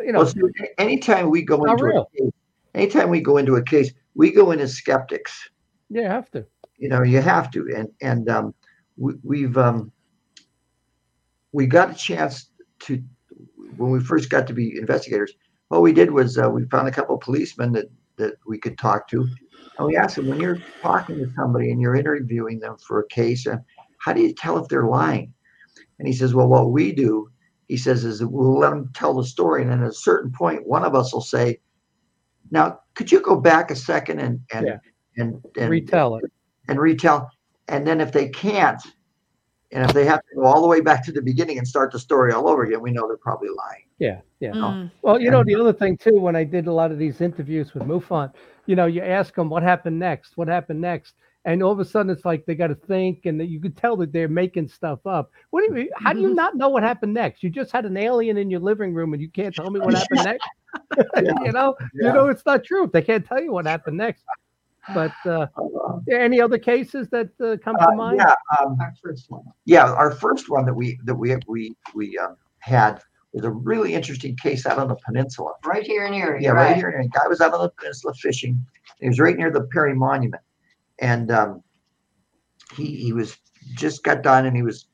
you know, Well, see, anytime we go into a case, anytime we go into a case, we go in as skeptics. Yeah, you have to. You know, you have to, and and um, we, we've um, we got a chance to when we first got to be investigators. What we did was uh, we found a couple of policemen that that we could talk to, and we asked them when you're talking to somebody and you're interviewing them for a case, uh, how do you tell if they're lying? And he says, well, what we do, he says, is we'll let them tell the story, and then at a certain point, one of us will say, now could you go back a second and and Yeah. and, and retell it. and retell. And then if they can't, and if they have to go all the way back to the beginning and start the story all over again, we know they're probably lying. Yeah, yeah. Mm. Well, you know, the other thing too, when I did a lot of these interviews with MUFON, you know, you ask them what happened next, what happened next, and all of a sudden it's like they got to think, and you could tell that they're making stuff up. What do you? Mean? How do you not know what happened next? You just had an alien in your living room, and you can't tell me what happened next. you know, Yeah. you know, it's not true. They can't tell you what happened next. But uh, Uh, any other cases that uh, come to uh, mind? yeah, um, our first one. yeah. Our first one that we that we we we um, had was a really interesting case out on the peninsula. Right here in Erie, Yeah, right right? here. And a guy was out on the peninsula fishing. He was right near the Perry Monument, and um, he he was just got done, and he was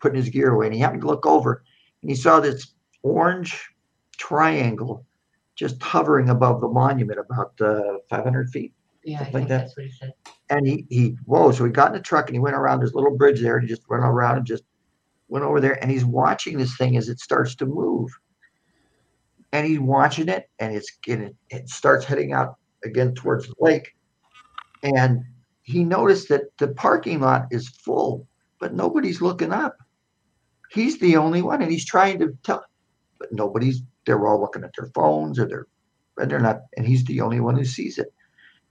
putting his gear away, and he happened to look over, and he saw this orange triangle just hovering above the monument, about uh, 500 feet. Yeah, I Something like think that. that's what he said. And he he whoa! So he got in the truck and he went around this little bridge there, and he just went around and just went over there, and he's watching this thing as it starts to move. And he's watching it, and it's getting it starts heading out again towards the lake. And he noticed that the parking lot is full, but nobody's looking up. He's the only one, and he's trying to tell, but nobody's. They're all looking at their phones, or they're, and they're not. And he's the only one who sees it.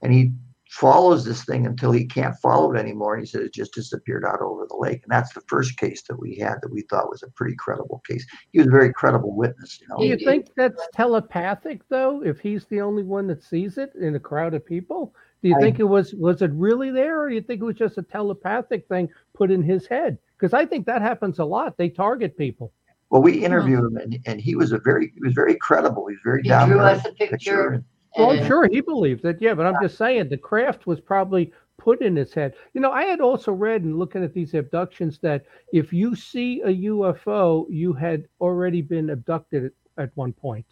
And he follows this thing until he can't follow it anymore. And he said it just disappeared out over the lake. And that's the first case that we had that we thought was a pretty credible case. He was a very credible witness, you know. Do you think that's telepathic though? If he's the only one that sees it in a crowd of people, do you I- think it was was it really there, or do you think it was just a telepathic thing put in his head? Because I think that happens a lot. They target people. Well, we interviewed him and, and he was a very he was very credible. He was very He down drew us earth a picture. and- Well, I'm and- sure he believed it, yeah. But I'm just saying the craft was probably put in his head. You know, I had also read and looking at these abductions that if you see a UFO, you had already been abducted at, at one point.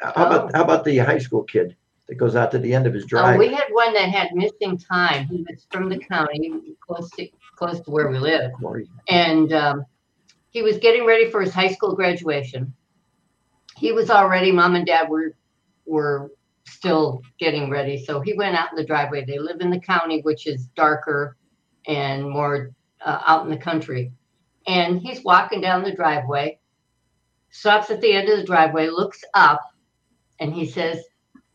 How about how about the high school kid that goes out to the end of his Oh, drive? we had one that had missing time. He was from the county, close to, close to where we live. And um, he was getting ready for his high school graduation. He was already, mom and dad were, were still getting ready. So he went out in the driveway. They live in the county, which is darker and more uh, out in the country. And he's walking down the driveway, stops at the end of the driveway, looks up, and he says,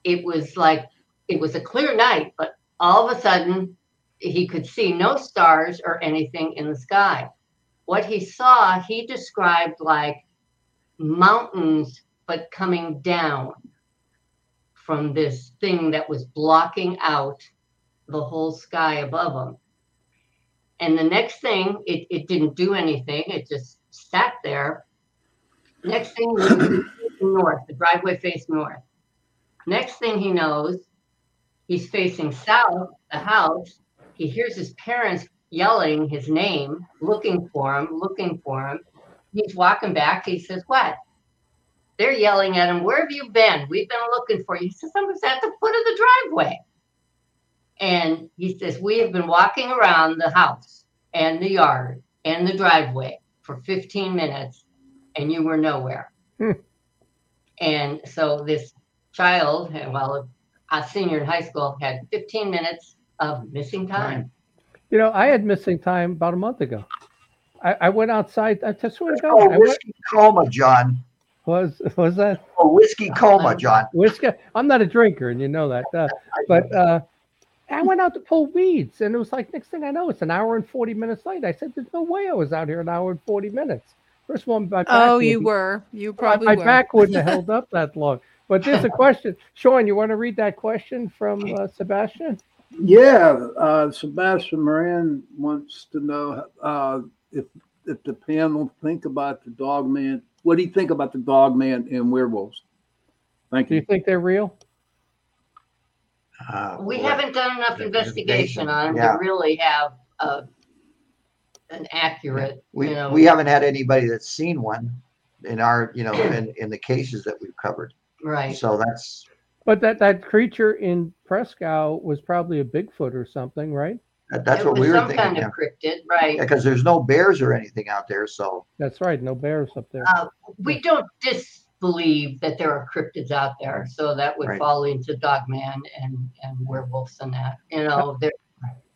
It was like, it was a clear night, but all of a sudden he could see no stars or anything in the sky. What he saw, he described like mountains, but coming down from this thing that was blocking out the whole sky above him. And the next thing, it, it didn't do anything, it just sat there. Next thing, north, the driveway faced north. Next thing he knows, he's facing south, the house. He hears his parents yelling his name, looking for him, looking for him. He's walking back. He says, What? They're yelling at him, Where have you been? We've been looking for you. He says, I was at the foot of the driveway. And he says, We have been walking around the house and the yard and the driveway for 15 minutes, and you were nowhere. Hmm. And so this child, well, a senior in high school, had 15 minutes of missing time. You know, I had missing time about a month ago. I, I went outside. I just swear to Oh, God, I went, whiskey coma, John. Was was that Oh, whiskey coma, John. whiskey? I'm not a drinker, and you know that. Uh, but uh, I went out to pull weeds, and it was like next thing I know, it's an hour and forty minutes late. I said, "There's no way I was out here an hour and forty minutes." First one, my back Oh, would you be- were. You my, probably my were. back wouldn't have held up that long. But there's a question, Sean. You want to read that question from uh, Sebastian? Yeah, uh, Sebastian Moran wants to know uh, if if the panel think about the dog man. What do you think about the dog man and werewolves? Thank you. Do you you. think they're real? Uh, We boy. haven't done enough investigation on them Yeah. to really have a, an accurate, We, you know, we haven't had anybody that's seen one in our, you know, in, in the cases that we've covered. right. So that's, But that that creature in Presque Isle was probably a Bigfoot or something, right? That- that's It what was we were some thinking. kind Yeah, of cryptid, right? because there's no bears or anything out there. So That's right. No bears up there. Uh, we don't disbelieve that there are cryptids out there, so that would Right. fall into Dogman and and werewolves and that. You know, there,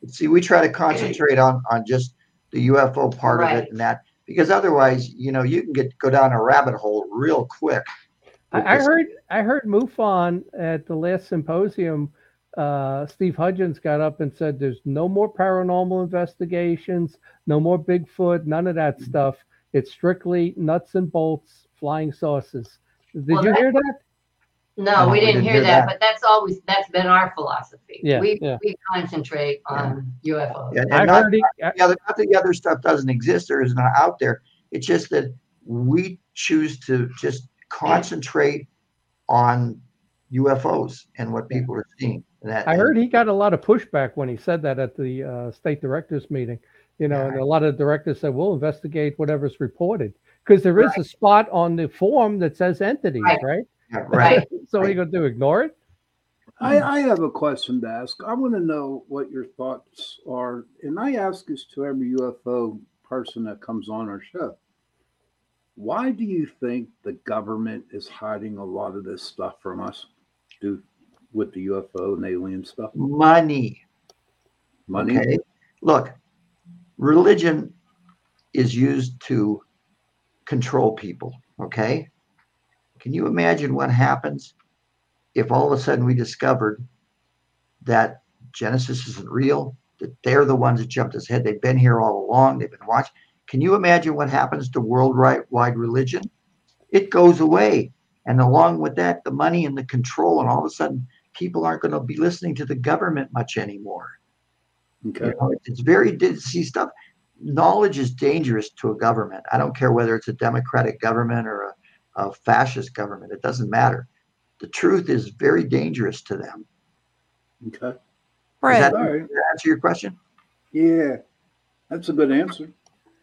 see, we try to concentrate on, on just the UFO part of it and that, because otherwise, you know, you can get, go down a rabbit hole real quick. I, I heard I heard MUFON at the last symposium. Uh, Steve Hudgens got up and said, "There's no more paranormal investigations, no more Bigfoot, none of that stuff. It's strictly nuts and bolts, flying saucers." Did Well, you that- hear that? no, No, we we didn't didn't hear hear that, that. but that's always that's been our philosophy. Yeah, we yeah. we concentrate on UFOs. Yeah, and not- heard he. I- the other, not that the other stuff doesn't exist or is not out there. It's just that we choose to just concentrate on UFOs and what people are seeing. And that, I heard he got a lot of pushback when he said that at the uh, state directors meeting. You know, and a lot of directors said, "We'll investigate whatever's reported," because there is a spot on the form that says entities, Right. right? Yeah, right. Right. So what are you gonna? Ignore it? I, I have a question to ask. I want to know what your thoughts are, and I ask this to every UFO person that comes on our show. Why do you think the government is hiding a lot of this stuff from us? Do with the UFO and alien stuff? Money. Money. Okay. Look, religion is used to control people. Okay. Can you imagine what happens if all of a sudden we discovered that Genesis isn't real, that they're the ones that jumped us ahead? They've been here all along, they've been watching. Can you imagine what happens to worldwide religion? It goes away. And along with that, the money and the control, and all of a sudden, people aren't going to be listening to the government much anymore. Okay. You know, it's very see stuff. Knowledge is dangerous to a government. I don't care whether it's a democratic government or a, a fascist government. It doesn't matter. The truth is very dangerous to them. Okay. Does that All right. answer your question? Yeah, that's a good answer.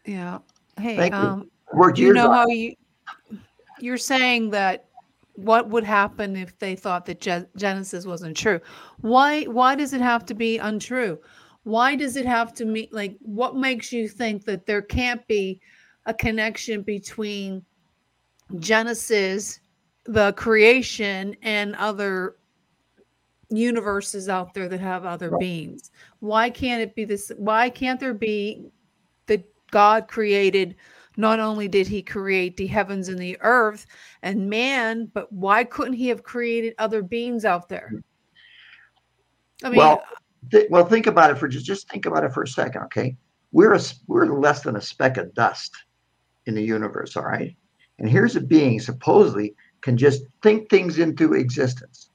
Yeah. Hey, Thank you. um, Worked you know on how you you're saying that what would happen if they thought that Gen- Genesis wasn't true? Why why does it have to be untrue? Why does it have to mean like what makes you think that there can't be a connection between Genesis, the creation, and other universes out there that have other Right. beings. Why can't it be this? Why can't there be that God created? Not only did he create the heavens and the earth and man, but why couldn't he have created other beings out there? Hmm. I mean, well, th- well, think about it for just just think about it for a second, okay? We're a we're less than a speck of dust in the universe, all right? And here's a being supposedly can just think things into existence.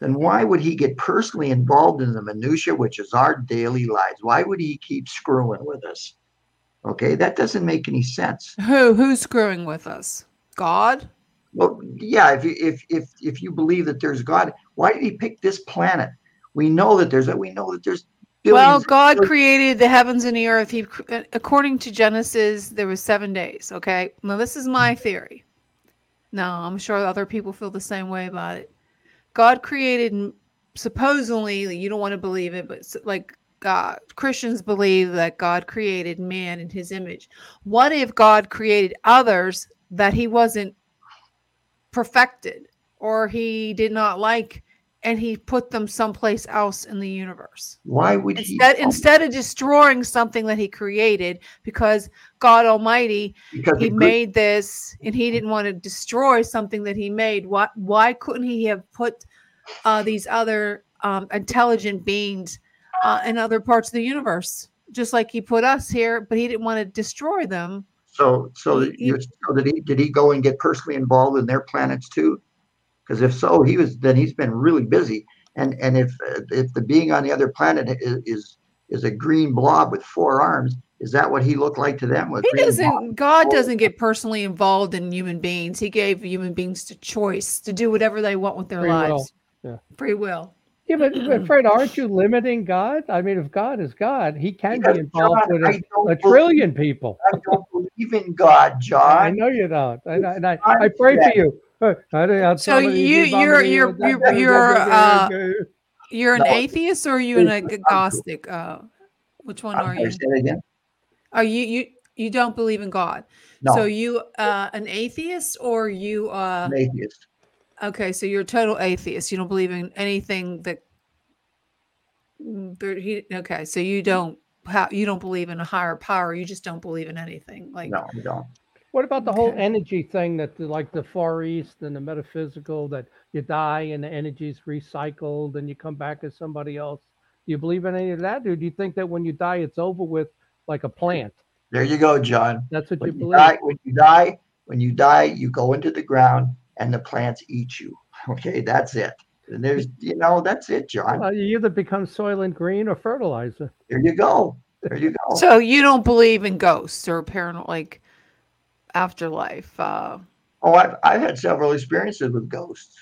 Then why would he get personally involved in the minutia, which is our daily lives? Why would he keep screwing with us? Okay, that doesn't make any sense. who who's screwing with us? God? Well, yeah, if if if if you believe that there's God, why did he pick this planet? We know that there's a we know that there's Well, billions- God created the heavens and the earth. He, according to Genesis, there was seven days. Okay, now this is my mm-hmm. theory. Now I'm sure other people feel the same way about it. God created, supposedly, you don't want to believe it, but like God, Christians believe that God created man in His image. What if God created others that He wasn't perfected or He did not like, and He put them someplace else in the universe? Why would he? instead instead of destroying something that he created because god almighty because he made this and he didn't want to destroy something that he made why why couldn't he have put uh, these other um, intelligent beings uh, in other parts of the universe just like he put us here but he didn't want to destroy them so so, he- you, so did he did he go and get personally involved in their planets too? Because if so, he was then he's been really busy. And and if uh, if the being on the other planet is is, is a green blob with four arms, is that what he looked like to them? With he doesn't god doesn't get personally involved in human beings he gave human beings the choice to do whatever they want with their Free will, lives yeah. free will Yeah, but, but Fred, aren't you limiting God? I mean, if God is God, He can Because, be involved John, with I a, don't a trillion people. I don't believe in God, John. I know you don't. I, and I, I'm pray for you. I don't know, So somebody you, you're you're- you're- you're, uh, You're an No. atheist or are you an agnostic? Uh, which one I'm are you? say that again. Are you you you don't believe in God? No, So you uh an atheist or you uh I'm atheist. Okay, so you're a total atheist. You don't believe in anything that there, he, okay, so you don't how you don't believe in a higher power, you just don't believe in anything. Like No, I don't. What about the whole energy thing that, the- like the Far East and the metaphysical, that you die and the energy's recycled and you come back as somebody else? Do you believe in any of that, or do you think that when you die, it's over with, like a plant? There you go, John. That's what you When you believe. die, when you die, when you die, you go into the ground and the plants eat you. Okay, that's it. And there's, you know, that's it, John. Well, you either become soil and green or fertilizer. There you go. There you go. so you don't believe in ghosts or paranormal like afterlife. Uh Oh, I've, I've had several experiences with ghosts.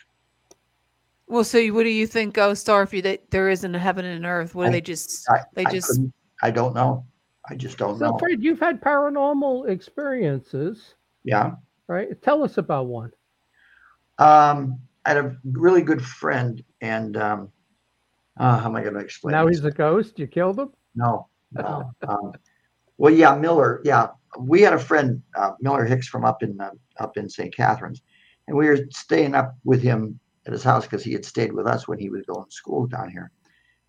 well, so what do you think ghosts are if you they, there isn't a heaven and earth? What do I- they just I, they I just I don't know. I just don't know. So, know. Fred, you've had paranormal experiences, Yeah. right? Tell us about one. Um, I had a really good friend, and um, uh, how am I going to explain? Now this? he's a ghost. You killed him. No, no. um, well, yeah, Miller. Yeah, we had a friend, uh, Miller Hicks, from up in uh, up in St. Catharines, and we were staying up with him at his house because he had stayed with us when he was going to school down here.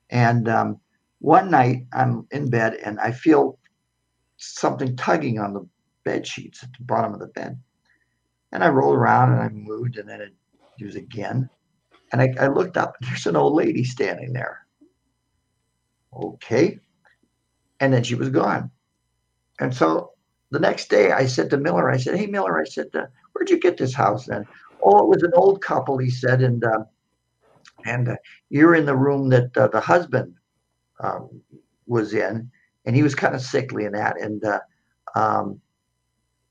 And um, one night, I'm in bed and I feel something tugging on the bed sheets at the bottom of the bed, and I rolled around and I moved, and then it, was again, and I, I looked up, there's an old lady standing there. Okay and then she was gone. And so the next day, I said to Miller, I said, "Hey Miller, I said, uh, where'd you get this house then?" Oh, it was an old couple, he said, and uh, and uh, you're in the room that uh, the husband um, was in, and he was kind of sickly in that. And uh, um,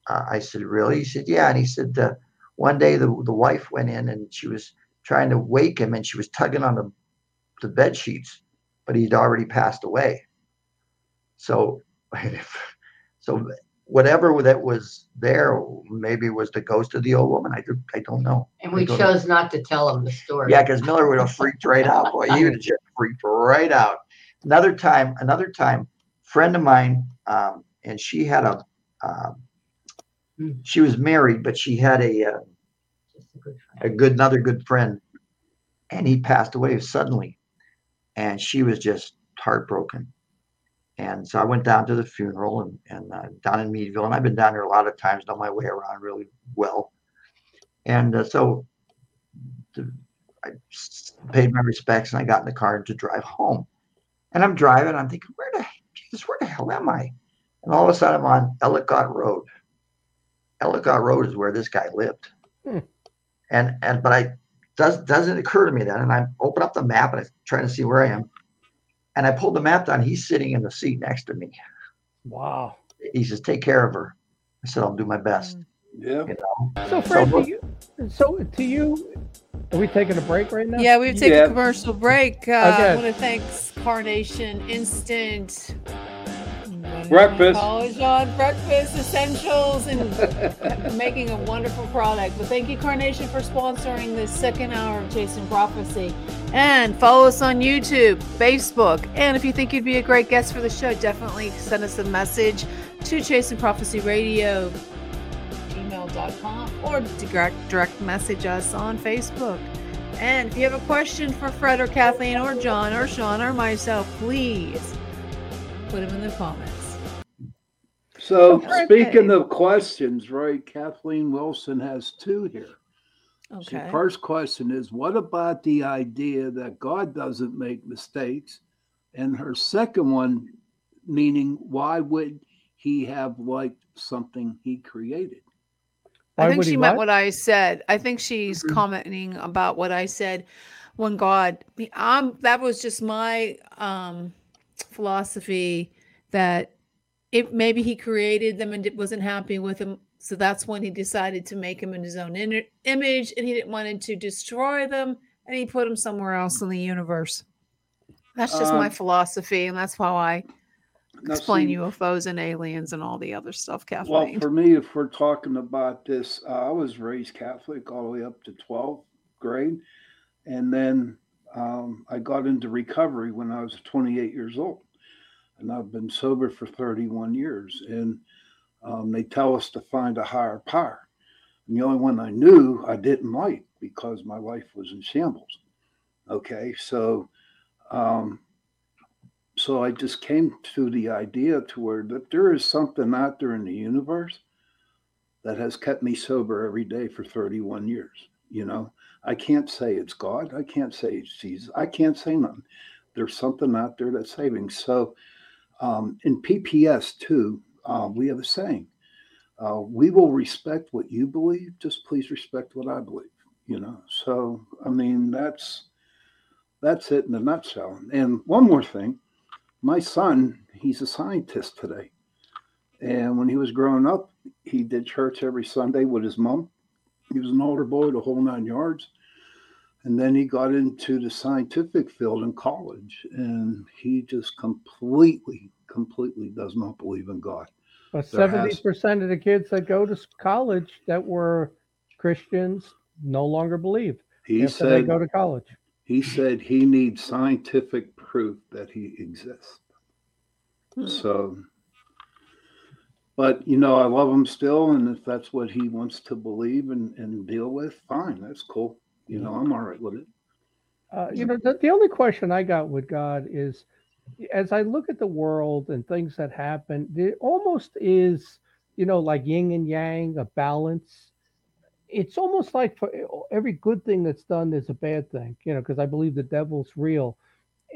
uh, I said, "Really?" He said, "Yeah." And he said, uh, one day the the wife went in and she was trying to wake him, and she was tugging on the the bed sheets, but he'd already passed away. So, so whatever that was there, maybe was the ghost of the old woman. I, do- I don't know. And we don't know. chose not to tell him the story. Yeah, because Miller would have freaked right out. Boy, he would have just freaked right out. Another time, another time, friend of mine, um, and she had a, um, she was married, but she had a, uh, a good a good, another good friend, and he passed away suddenly. And she was just heartbroken. And so I went down to the funeral and, and uh, down in Meadville, and I've been down there a lot of times, know my way around really well. And uh, so the, I paid my respects and I got in the car to drive home. And I'm driving, I'm thinking, where the Jesus, where the hell am I? And all of a sudden I'm on Ellicott Road. Ellicott Road is where this guy lived. Hmm. And and but I does doesn't occur to me then. And I open up the map and I'm trying to see where I am. And I pulled the map down. He's sitting in the seat next to me. Wow. He says, take care of her. I said, I'll do my best. Yeah. You know? So, Fred, what- do you, so to you, are we taking a break right now? Yeah, we've taken Yeah. a commercial break. Uh, I want to thank Carnation Instant. Breakfast. College on breakfast essentials and making a wonderful product. But thank you, Carnation, for sponsoring this second hour of Chasing Prophecy. And follow us on YouTube, Facebook. And if you think you'd be a great guest for the show, definitely send us a message to Chasing Prophecy Radio, or direct, direct message us on Facebook. And if you have a question for Fred or Kathleen or John or Sean or myself, please put them in the comments. So Okay. speaking of questions, right? Kathleen Wilson has two here. So Okay. first question is, what about the idea that God doesn't make mistakes? And her second one, meaning, why would he have liked something he created? I think she meant what? what I said. I think she's Mhm. commenting about what I said when God um that was just my um philosophy that if maybe he created them and it wasn't happy with them so that's when he decided to make them in his own in- image and he didn't want to destroy them and he put them somewhere else in the universe that's just my Um, philosophy and that's how i explain see, ufos and aliens and all the other stuff Well, for me, if we're talking about this, uh, I was raised Catholic all the way up to 12th grade. And then um, I got into recovery when I was 28 years old. And I've been sober for 31 years. And um, they tell us to find a higher power. And the only one I knew I didn't like because my life was in shambles. Okay. So, um, so I just came to the idea to where that there is something out there in the universe that has kept me sober every day for 31 years. You know, I can't say it's God. I can't say it's Jesus. I can't say nothing. There's something out there that's saving. So, um, in PPS too, uh, we have a saying: uh, "We will respect what you believe. Just please respect what I believe." You know. So, I mean, that's that's it in a nutshell. And one more thing my son, he's a scientist today. And when he was growing up, he did church every Sunday with his mom. He was an older boy, the whole nine yards. And then he got into the scientific field in college, and he just completely, completely does not believe in God. But Seventy percent of the kids that go to college that were Christians no longer believe He after they go to college. he said he needs scientific proof that he exists. Hmm. So, but you know, I love him still, and if that's what he wants to believe and, and deal with, fine, that's cool. You know, I'm all right with it. Uh, you know, the, the only question I got with God is, as I look at the world and things that happen, it almost is, you know, like yin and yang, a balance. It's almost like for every good thing that's done, there's a bad thing, you know, because I believe the devil's real.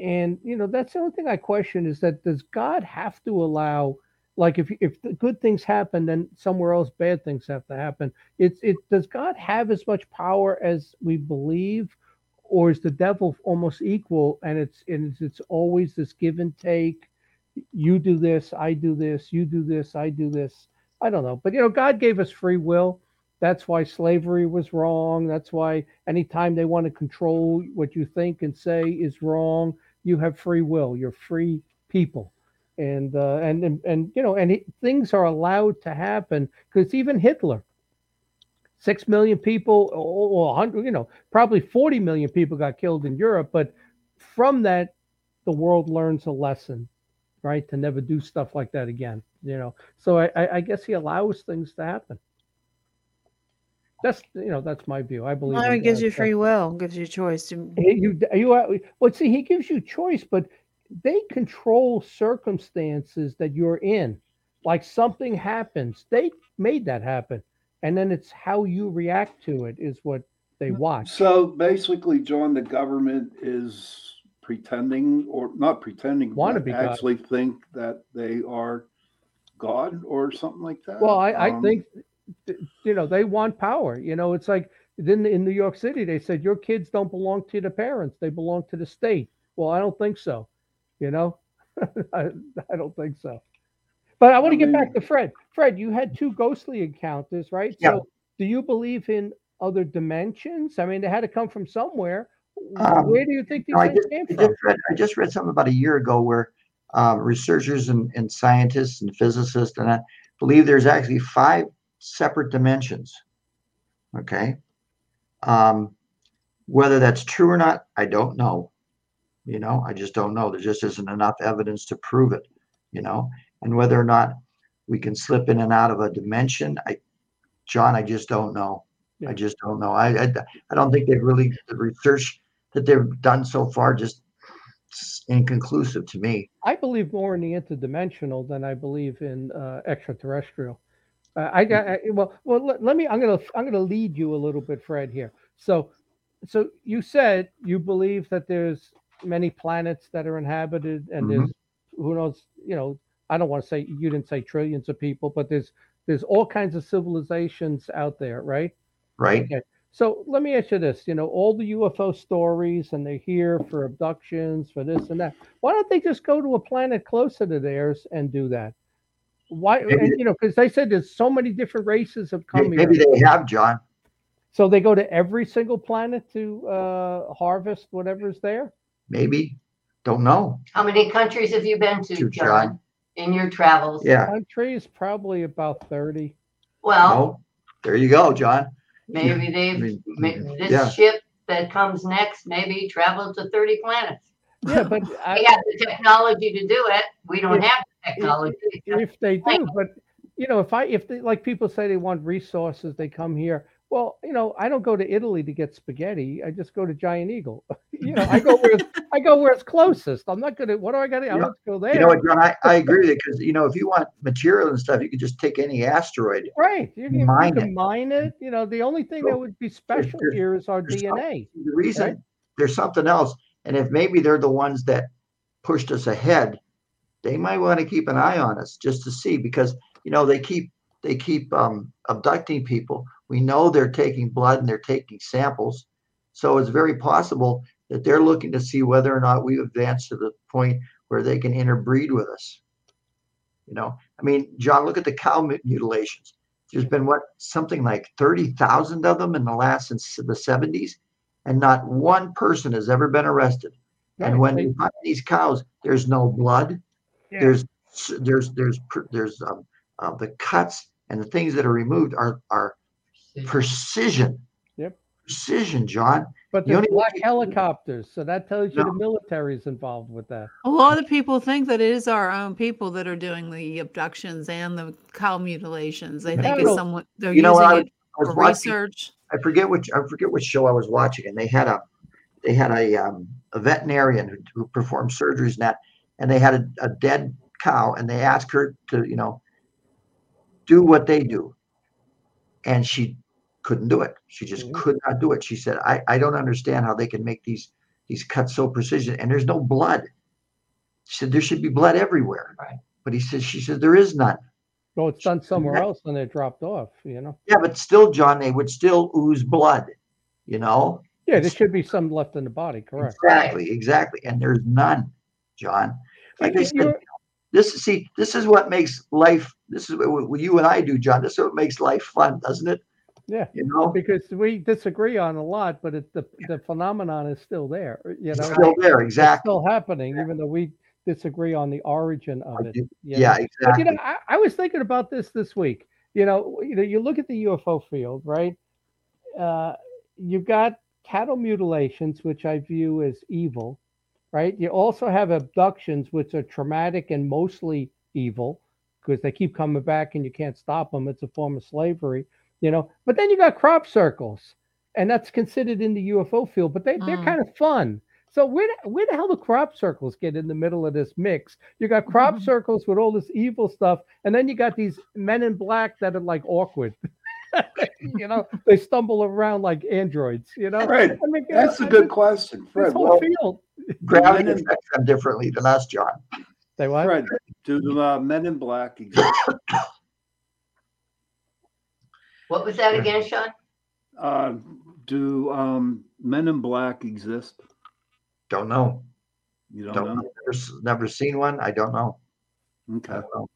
And, you know, that's the only thing I question is that does God have to allow, like, if, if the good things happen, then somewhere else bad things have to happen. It's, it, does God have as much power as we believe? or is the devil almost equal and it's and it's, it's always this give and take you do this i do this you do this i do this i don't know but you know god gave us free will that's why slavery was wrong that's why anytime they want to control what you think and say is wrong you have free will you're free people and uh, and, and and you know and it, things are allowed to happen because even hitler six million people or 100 you know probably 40 million people got killed in europe but from that the world learns a lesson right to never do stuff like that again you know so i i I guess he allows things to happen That's you know that's my view. I believe Well, it gives you free will, gives you choice to. He- You you are well. See, he gives you choice, but they control circumstances that you're in. Like something happens, they made that happen, and then it's how you react to it is what they watch. So basically, John, the government is pretending, or not pretending, Wanna but be God. actually think that they are God or something like that. Well, I, I Um, think you know they want power. You know, it's like then in New York City they said your kids don't belong to the parents; they belong to the state. Well, I don't think so. You know, I, I don't think so. But I want to get back to Fred. Fred, you had two ghostly encounters, right? Yeah. So, do you believe in other dimensions? I mean, they had to come from somewhere. Um, Where do you think these No, I things just, came I from? just read, I just read something about a year ago where um, researchers and, and scientists and physicists and I believe there's actually five separate dimensions. Okay. Um, whether that's true or not, I don't know. You know, I just don't know. There just isn't enough evidence to prove it, you know, and whether or not we can slip in and out of a dimension, I, John, I just don't know. Yeah. I just don't know. I, I, I don't think they've really, the research that they've done so far just inconclusive to me. I believe more in the interdimensional than I believe in uh, extraterrestrial. Uh, I got I, well. Well, let, let me. I'm gonna. I'm gonna lead you a little bit, Fred. Here. So, so you said you believe that there's many planets that are inhabited, and there's who knows. You know, I don't want to say you didn't say trillions of people, but there's there's all kinds of civilizations out there, right? Right? Okay. So let me ask you this: you know, all the UFO stories, and they're here for abductions, for this and that. Why don't they just go to a planet closer to theirs and do that? Why? Maybe- And, you know, because they said there's so many different races have come Maybe here. they have, John. So they go to every single planet to uh, harvest whatever's there. Maybe. Don't know. How many countries have you been to, To John, John. in your travels? Yeah. Countries probably about thirty. Well, No. There you go, John. maybe they've, mean, ma- this yeah. ship that comes next maybe traveled to 30 planets. Yeah, but They I, have the technology to do it. We don't If- have the technology. if they do, but you know, if I if they like people say they want resources, they come here. Well, you know, I don't go to Italy to get spaghetti. I just go to Giant Eagle. you know, I go where it's, I go where it's closest. I'm not gonna. What do I got to? I You to go there. You know what, John? I, I agree with you because, you know, if you want material and stuff, you could just take any asteroid. right? You can, you mine can it. mine it. You know, the only thing that would be special there's- here is our DNA. The reason Right. there's something else. And if maybe they're the ones that pushed us ahead, they might want to keep an eye on us just to see because, you know, they keep they keep um, abducting people. We know they're taking blood and they're taking samples. So it's very possible that they're looking to see whether or not we've advanced to the point where they can interbreed with us. You know, I mean, John, look at the cow mutilations. There's been what something like 30,000 of them in the last since the 70s, and not one person has ever been arrested. And when they- you find these cows, there's no blood. Yeah. There's there's there's there's um, uh, the cuts and the things that are removed are are precision. Yep. Precision, John. but you there's only- black helicopters, so that tells you No. the military's involved with that. A lot of people think that it is our own people that are doing the abductions and the cow mutilations. They think it's someone they're You know what? using I was, it I for watching. research. I forget which I forget which show I was watching, and they had a they had a um, a veterinarian who, who performed surgeries and that, and they had a, a dead cow, and they asked her to you know do what they do, and she couldn't do it. She just Mhm. could not do it. She said, "I I don't understand how they can make these these cuts so precision, and there's no blood." She said, "There should be blood everywhere." Right. But he says, she said, "There is none." Well, it's done somewhere else and they're dropped off. You know. Yeah, but still, John, they would still ooze blood. You know. Yeah, there should be some left in the body. Correct. Exactly, exactly. And there's none, John. Like I said, this see, this is what makes life. This is what, what you and I do, John. This is what makes life fun, doesn't it? Yeah. You know, because we disagree on a lot, but it, the the phenomenon is still there. You it's know, still there. it's Exactly. still happening, even though we disagree on the origin of it. you Yeah, know? But exactly. you know, I, I was thinking about this this week. You know, you know, you look at the UFO field, right? Uh, you've got cattle mutilations, which I view as evil, right? You also have abductions, which are traumatic and mostly evil because they keep coming back and you can't stop them. It's a form of slavery. You know. But then you got crop circles, and that's considered in the UFO field. But they they're Mm. kind of fun. So where the- where the hell do crop circles get in the middle of this mix? You got crop Mhm. circles with all this evil stuff, and then you got these men in black that are like awkward. you know, they stumble around like androids. You know, Fred, I mean, that's a I- good this- question. This Fred, whole what, field. Gravity Men affects them differently than us, John. They what? Fred, do the uh, Men in Black exist? What was that again, Sean? Uh, do um, Men in Black exist? Don't know. You don't, Don't know? know. Never, never seen one. I don't know. I Okay. don't know.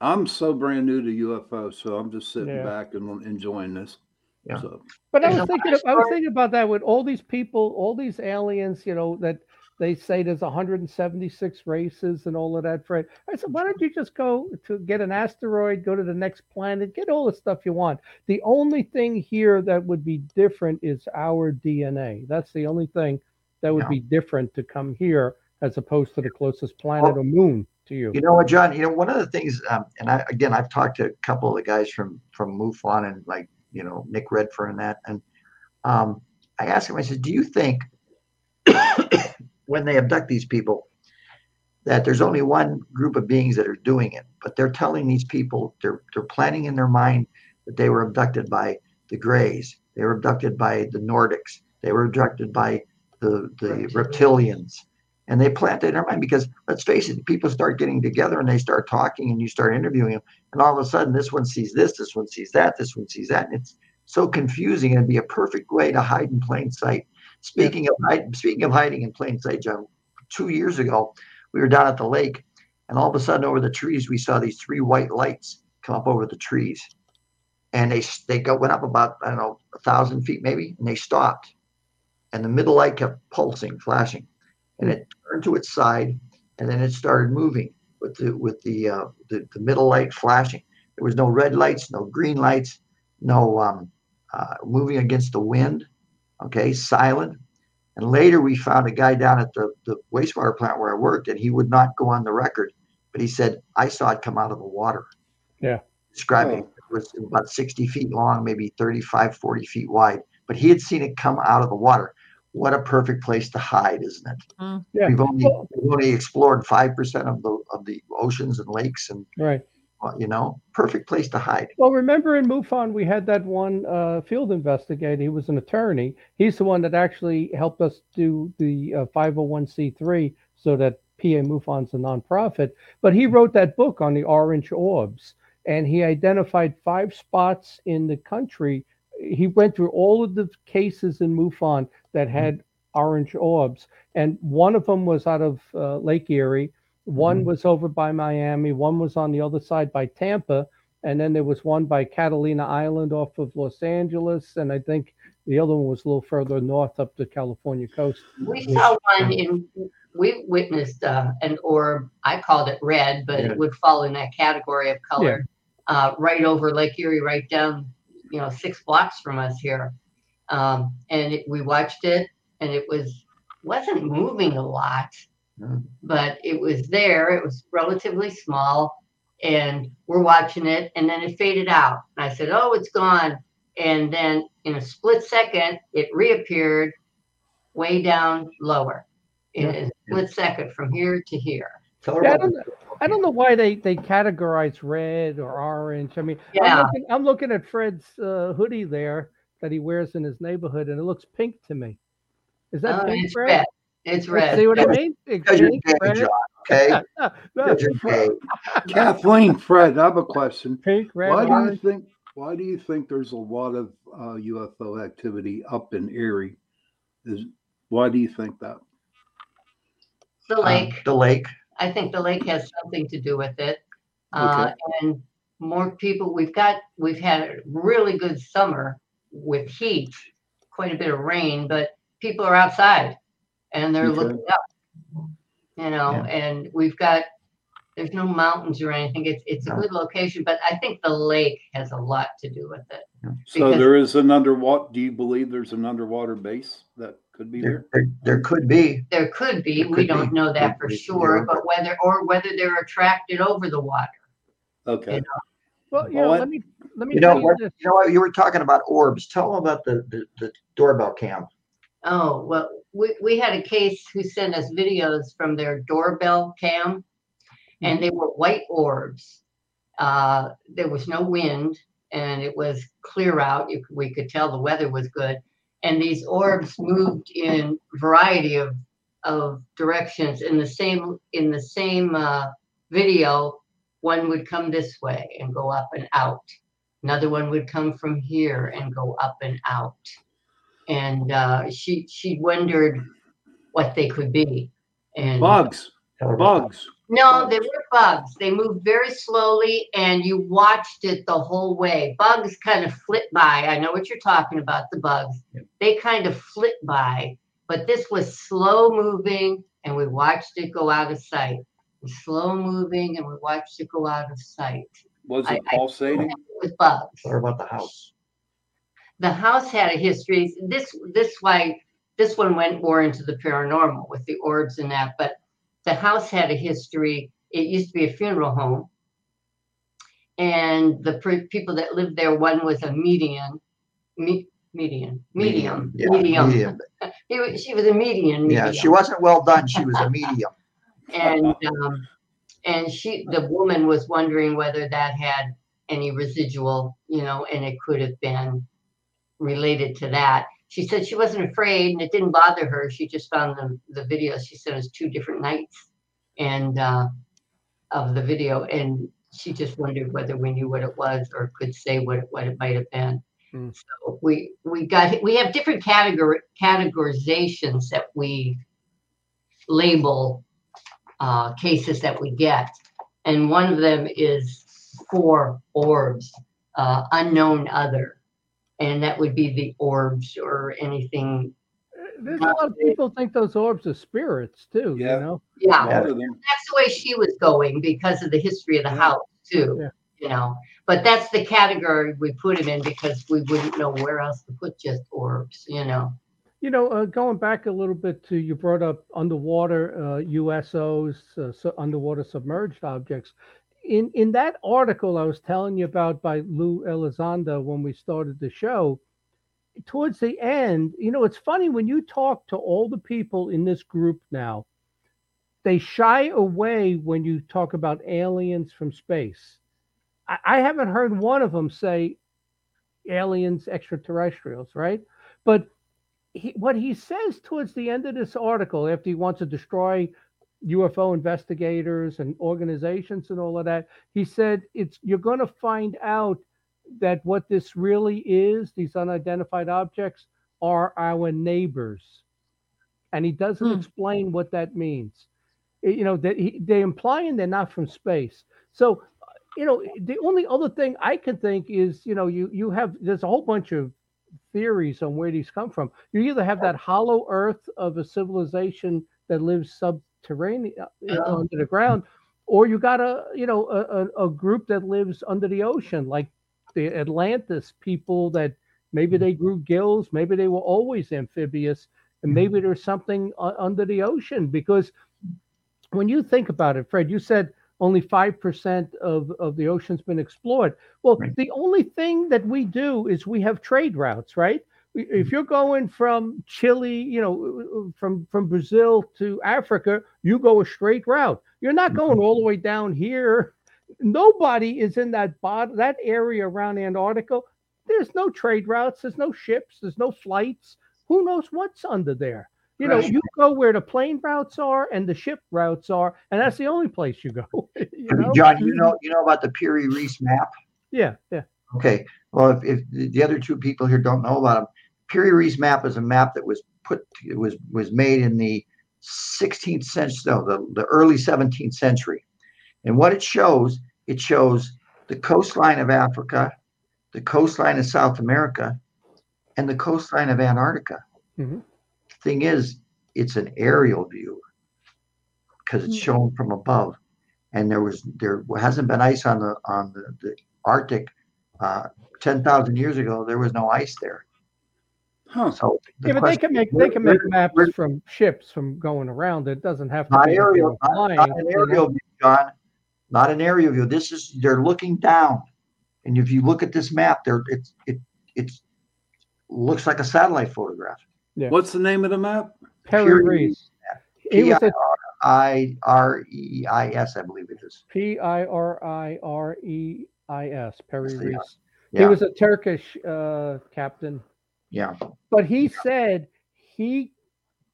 I'm so brand new to UFO, so I'm just sitting Yeah. back and enjoying this. Yeah. So But I was thinking, I was thinking about that with all these people, all these aliens, you know, that they say there's 176 races and all of that. Fred, I said, why don't you just go to get an asteroid, go to the next planet, get all the stuff you want. The only thing here that would be different is our DNA. That's the only thing that would Yeah. be different to come here as opposed to the closest planet or moon to you. You know what, John? You know, one of the things, um, and I, again, I've talked to a couple of the guys from from MUFON and like, you know, Nick Redfern and that, and um, I asked him, I said, do you think when they abduct these people that there's only one group of beings that are doing it, but they're telling these people they're they're planning in their mind that they were abducted by the Greys, they were abducted by the Nordics, they were abducted by the the reptilians and they plant it in their mind because let's face it, people start getting together and they start talking and you start interviewing them, and all of a sudden this one sees this, this one sees that, this one sees that, and it's so confusing. It'd be a perfect way to hide in plain sight. Speaking of hide, speaking of hiding in plain sight, John, two years ago we were down at the lake, and all of a sudden over the trees we saw these three white lights come up over the trees, and they they went up about I don't know a thousand feet maybe, and they stopped, and the middle light kept pulsing, flashing. And it turned to its side and then it started moving with the with the uh, the, the middle light flashing. There was no red lights no green lights no um, uh, moving against the wind okay silent and later we found a guy down at the, the wastewater plant where i worked and he would not go on the record but he said i saw it come out of the water Yeah. describing Oh. it was about 60 feet long maybe 35 40 feet wide but he had seen it come out of the water what a perfect place to hide, isn't it? Mm. Yeah. We've only we've only explored five percent of the of the oceans and lakes, and Right. Uh, you know, perfect place to hide. Well, remember in MUFON, we had that one uh, field investigator. He was an attorney. He's the one that actually helped us do the uh, 501c3 so that PA MUFON's a nonprofit. But he wrote that book on the orange orbs and he identified five spots in the country. He went through all of the cases in MUFON that had orange orbs. And one of them was out of uh, Lake Erie. One Mhm. was over by Miami. One was on the other side by Tampa and then there was one by Catalina Island off of Los Angeles, and I think the other one was a little further north up the California coast. We saw one in, we witnessed uh, an orb, I called it red, but Yeah. it would fall in that category of color. Uh, right over Lake Erie, right down, you know, six blocks from us here. Um, and it, we watched it and it was, wasn't moving a lot. But it was there. It was relatively small and we're watching it and then it faded out. And I said, oh, it's gone. And then in a split second, it reappeared way down lower in a split second from here to here. Yeah, I don't, know- I don't know why they, they categorize red or orange. I mean, I'm, Yeah. looking, I'm looking at Fred's uh, hoodie there that he wears in his neighborhood, and it looks pink to me. Is that Oh, pink, it's Fred? red. It's red. See what I mean? It's because you're gay, red. John. Okay, No, because you're gay. Kathleen, Fred, I have a question. pink, red, Why do you think? Why do you think there's a lot of uh, UFO activity up in Erie? Is why do you think that? The Um, lake. the lake. I think the lake has something to do with it. Uh, and more people, we've got, we've had a really good summer with heat, quite a bit of rain, but people are outside and they're Okay. looking up. You know, Yeah. and we've got, there's no mountains or anything. It's, it's a good location, but I think the lake has a lot to do with it. So there is an underwater. Do you believe there's an underwater base that could be There, there? there, there could be. There could be, There we could don't be. know that for We- we sure, don't but whether, or whether they're attracted over the water. Okay. You Well, you Well, know, I- let me let me You know tell you what? this. You know what? You were talking about orbs. Tell them about the, the, the doorbell cam. Oh, well, we, we had a case who sent us videos from their doorbell cam and they were white orbs. Uh, there was no wind and it was clear out. You, we could tell the weather was good. And these orbs moved in variety of, of directions in the same, in the same, uh, video. One would come this way and go up and out. Another one would come from here and go up and out and uh, she she wondered what they could be. And Bugs, Tell her bugs. no, they were bugs. They moved very slowly, and you watched it the whole way. Bugs kind of flit by. I know what you're talking about. The bugs. Yep. They kind of flit by, but this was slow moving, and we watched it go out of sight. Slow moving, and we watched it go out of sight. Was it I- pulsating? It was bugs. Tell her about the house. The house had a history. This this why this one went more into the paranormal with the orbs and that, but the house had a history. It used to be a funeral home, and the pre- people that lived there, one was a median, me, median, medium, Yeah, medium. medium. Was, she was a median. Yeah, she wasn't well done. She was a medium. and um, and she the woman was wondering whether that had any residual you know and it could have been related to that she said she wasn't afraid and it didn't bother her she just found the, the video she said it was two different nights and uh, of the video and she just wondered whether we knew what it was or could say what, it- what it might have been Hmm. so we we got we have different category categorizations that we label uh, cases that we get. And one of them is four orbs, uh, unknown other. And that would be the orbs or anything. There's a lot of people think those orbs are spirits too. Yeah. You know. Yeah, A lot of them. that's the way she was going because of the history of the Yeah. house too. Yeah. You know, but that's the category we put him in because we wouldn't know where else to put just orbs, you know. You know, uh, going back a little bit to you brought up underwater uh, USOs, uh, so underwater submerged objects. In in that article I was telling you about by Lou Elizondo when we started the show, towards the end, you know, it's funny when you talk to all the people in this group now, they shy away when you talk about aliens from space. I, I haven't heard one of them say aliens, extraterrestrials, right? But he, what he says towards the end of this article, after he wants to destroy UFO investigators and organizations and all of that, he said it's you're going to find out that what this really is, these unidentified objects, are our neighbors, and he doesn't Hmm. explain what that means. Eh, You know that he, they're implying they're not from space. So, you know, the only other thing I can think is, you know, you you have there's a whole bunch of theories on where these come from. You either have that hollow earth of a civilization that lives subterranean uh, Uh-oh. under the ground, or you got a you know a, a, a group that lives under the ocean, like the Atlantis people that maybe they grew gills, maybe they were always amphibious, and maybe there's something uh, under the ocean. Because when you think about it, Fred, you said only 5% of, of the ocean's been explored. Well, Right. the only thing that we do is we have trade routes, right? If you're going from Chile, you know, from from Brazil to Africa, you go a straight route. You're not mm-hmm. going all the way down here. Nobody is in that bot that area around Antarctica. There's no trade routes. There's no ships. There's no flights. Who knows what's under there? You know, Right. you go where the plane routes are and the ship routes are, and that's the only place you go. you know? John, you know you know about the Piri Reis map? Yeah, yeah. Okay. Well, if, if the the other two people here don't know about them, Piri Reis map is a map that was put it was was made in the 16th century, no, the, the early 17th century. And what it shows, it shows the coastline of Africa, the coastline of South America, and the coastline of Antarctica. Mhm. Thing is, it's an aerial view because it's Mm. shown from above. And there was there hasn't been ice on the on the, the Arctic uh, ten thousand years ago. There was no ice there. Huh. So Yeah, but they can make they can make maps from ships from going around. It doesn't have to Not be that they aerial, were not, not an you know? aerial view, John. Not an aerial view. This is they're looking down And if you look at this map, there it's it it's looks like a satellite photograph. Yeah. What's the name of the map? Perry Pure Reese. He was a I R E I S, I believe it is. P I R I R E I S. Perry Yeah. Reese. He was a Turkish uh, captain, yeah. but he said he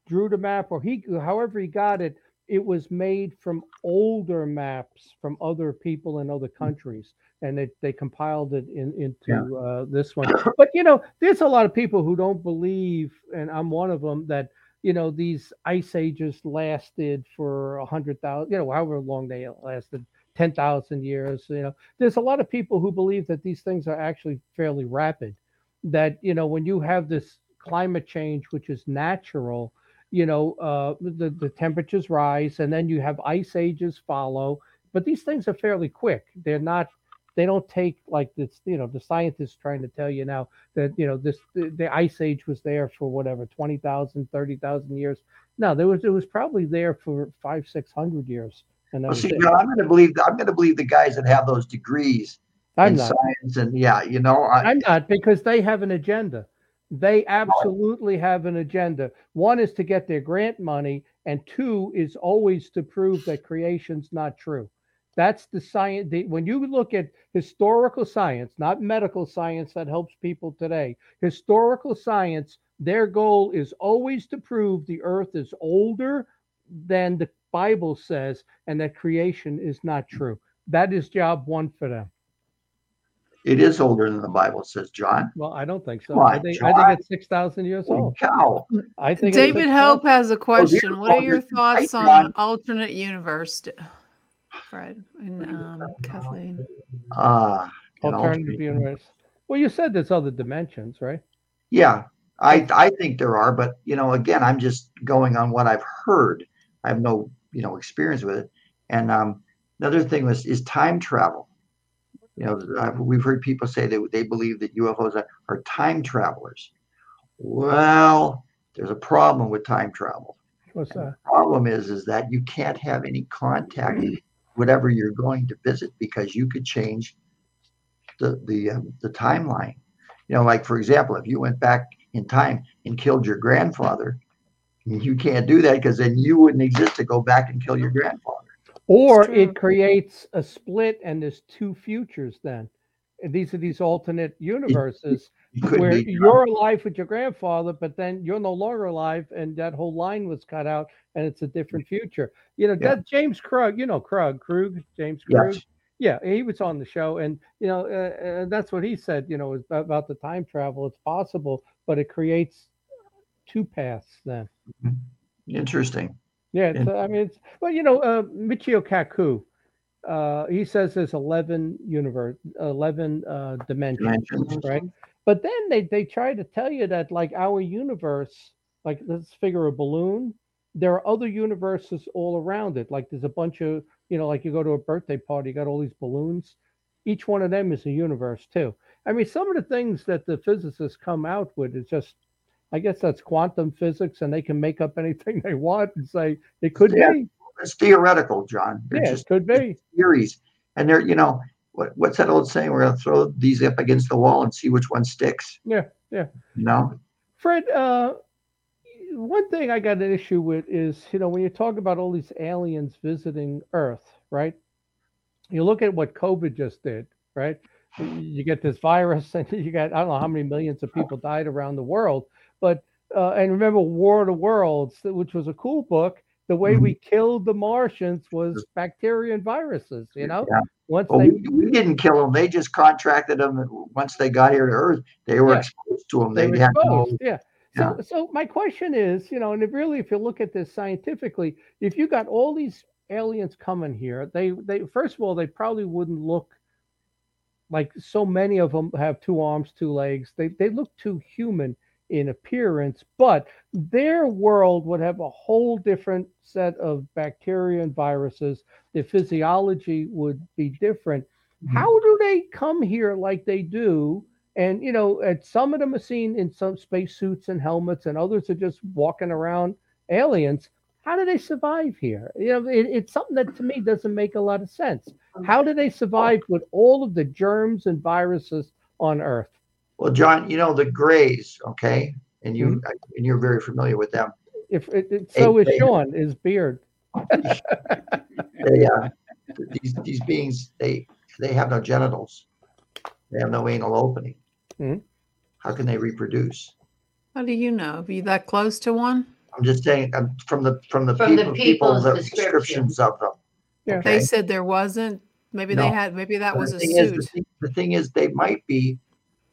drew the map, or he, however he got it, it was made from older maps from other people in other countries, and they, they compiled it in, into uh, this one. But you know, there's a lot of people who don't believe, and I'm one of them, that you know these ice ages lasted for a hundred thousand, you know, however long they lasted, ten thousand years. You know, there's a lot of people who believe that these things are actually fairly rapid. That you know, when you have this climate change, which is natural, you know, uh, the the temperatures rise, and then you have ice ages follow. But these things are fairly quick. They're not. They don't take like this. You know, the scientists trying to tell you now that you know this the, the ice age was there for whatever 20,000, 30,000 years. No, there was it was probably there for five, six hundred years. And Well, see, I'm going to believe I'm going to believe the guys that have those degrees I'm in not. science and yeah, you know, I, I'm not because they have an agenda. They absolutely have an agenda. One is to get their grant money, and two is always to prove that creation's not true. That's the science. The, when you look at historical science, not medical science that helps people today, historical science, their goal is always to prove the earth is older than the Bible says and that creation is not true. That is job one for them. It is older than the Bible says, John. Well, I don't think so. Come I on, think I think it's six thousand years Holy old. cow. I think it's David 6,000. Hope has a question. here's What are your thoughts right, on John. alternate universe, Fred and um, Kathleen? An alternative alternate- universe. Well, you said there's other dimensions, right? Yeah, I I think there are, but you know, again, I'm just going on what I've heard. I have no you know experience with it. And um, another thing was is time travel. You know, I've, we've heard people say that they believe that UFOs are, are time travelers. Well, there's a problem with time travel. What's that? problem is is that you can't have any contact with whatever you're going to visit because you could change the the um, the timeline you know like for example if you went back in time and killed your grandfather you can't do that because then you wouldn't exist to go back and kill your grandfather Or it creates a split, and there's two futures. Then And these are these alternate universes you could where be you're alive with your grandfather, but then you're no longer alive, and that whole line was cut out, and it's a different future. You know, Yeah. that James Krug, you know Krug, Krug, James Krug. yes Yeah, he was on the show, and you know, uh, uh, that's what he said. You know, about, about the time travel. It's possible, but it creates two paths. Then, interesting yeah, it's, And- uh, I mean, it's well, you know, uh, Michio Kaku, uh, he says there's eleven universe, eleven uh, dimensions, Dimensions. right? But then they they try to tell you that like our universe, like let's figure a balloon, there are other universes all around it. Like there's a bunch of, you know, like you go to a birthday party, you got all these balloons. Each one of them is a universe too. I mean, some of the things that the physicists come out with is just, I guess that's quantum physics, and they can make up anything they want and say it could Yeah. be. it's theoretical john they're Yeah, just it could be. theories and they're you know what, what's that old saying we're going to throw these up against the wall and see which one sticks Yeah, yeah. you know Fred, uh, one thing I got an issue with is, you know, when you talk about all these aliens visiting Earth, right? You look at what COVID just did, right? You get this virus, and you got I don't know how many millions of people died around the world, but uh, and remember War of the Worlds, which was a cool book. The way we killed the Martians was bacteria and viruses. You know, Yeah. once Well, they we, we didn't kill them. They just contracted them. Once they got here to Earth, they were Yeah. exposed to them. they They had exposed. Yeah. So, so my question is, you know, and if really, if you look at this scientifically, if you got all these aliens coming here, they, they, first of all, they probably wouldn't look like so many of them have two arms, two legs. They, they look too human in appearance, but their world would have a whole different set of bacteria and viruses. Their physiology would be different. Mhm. How do they come here like they do? And you know, at some of them are seen in some spacesuits and helmets, and others are just walking around aliens. how do they survive here? You know, it, it's something that to me doesn't make a lot of sense. How do they survive with all of the germs and viruses on Earth? Well, John, you know the Greys, okay, and you and you're very familiar with them. If it, it, so is Hey, hey. Sean, his beard. They, uh, these these beings, they they have no genitals. They have no anal opening. Mhm. How can they reproduce? How do you know? Are you that close to one? I'm just saying um, from the from the From the people, people the description. descriptions of them. Yeah. okay? They said there wasn't. Maybe No. they had. Maybe that But was a thing is, the suit. thing, the thing is, they might be,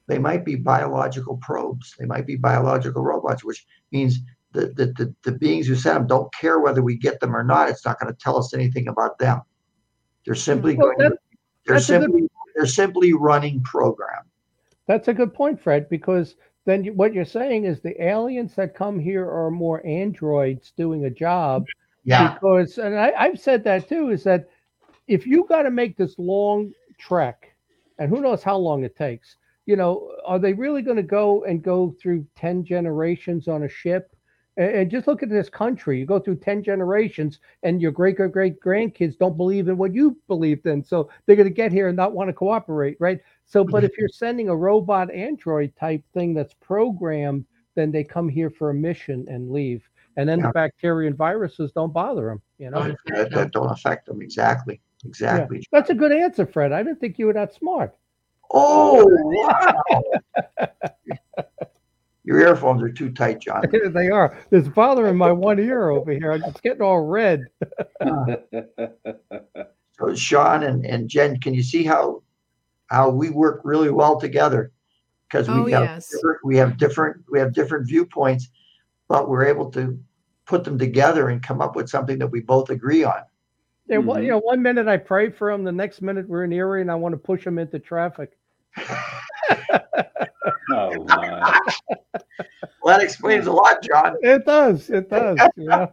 they might be biological probes. They might be biological robots, which means the the, the, the beings who sent them don't care whether we get them or not. It's not going to tell us anything about them. They're simply Well, going. to, they're that's a good- simply they're simply running program. That's a good point, Fred, because then you, what you're saying is the aliens that come here are more androids doing a job. Yeah, Because, and I, I've said that too, is that if you got to make this long trek, and who knows how long it takes, you know, are they really going to go and go through 10 generations on a ship? And, and just look at this country. You go through 10 generations, and your great great great grandkids don't believe in what you believed in. So they're going to get here and not want to cooperate, right? So, mm-hmm. but if you're sending a robot android type thing that's programmed, then they come here for a mission and leave. And then Yeah. the bacteria and viruses don't bother them, you know? That, that don't affect them exactly. Exactly. That's a good answer, Fred. I didn't think you were that smart. Oh wow! Your earphones are too tight, John. they are. It's bothering my one ear over here. It's getting all red. So Sean and, and Jen, can you see how how we work really well together? Because Oh, we have yes. different, we have different we have different viewpoints, but we're able to put them together and come up with something that we both agree on. Yeah, one, Mhm. you know, one minute I pray for him, the next minute we're in Erie, and I want to push him into traffic. Oh my. Well, that explains a lot, John. It does. It does. You know?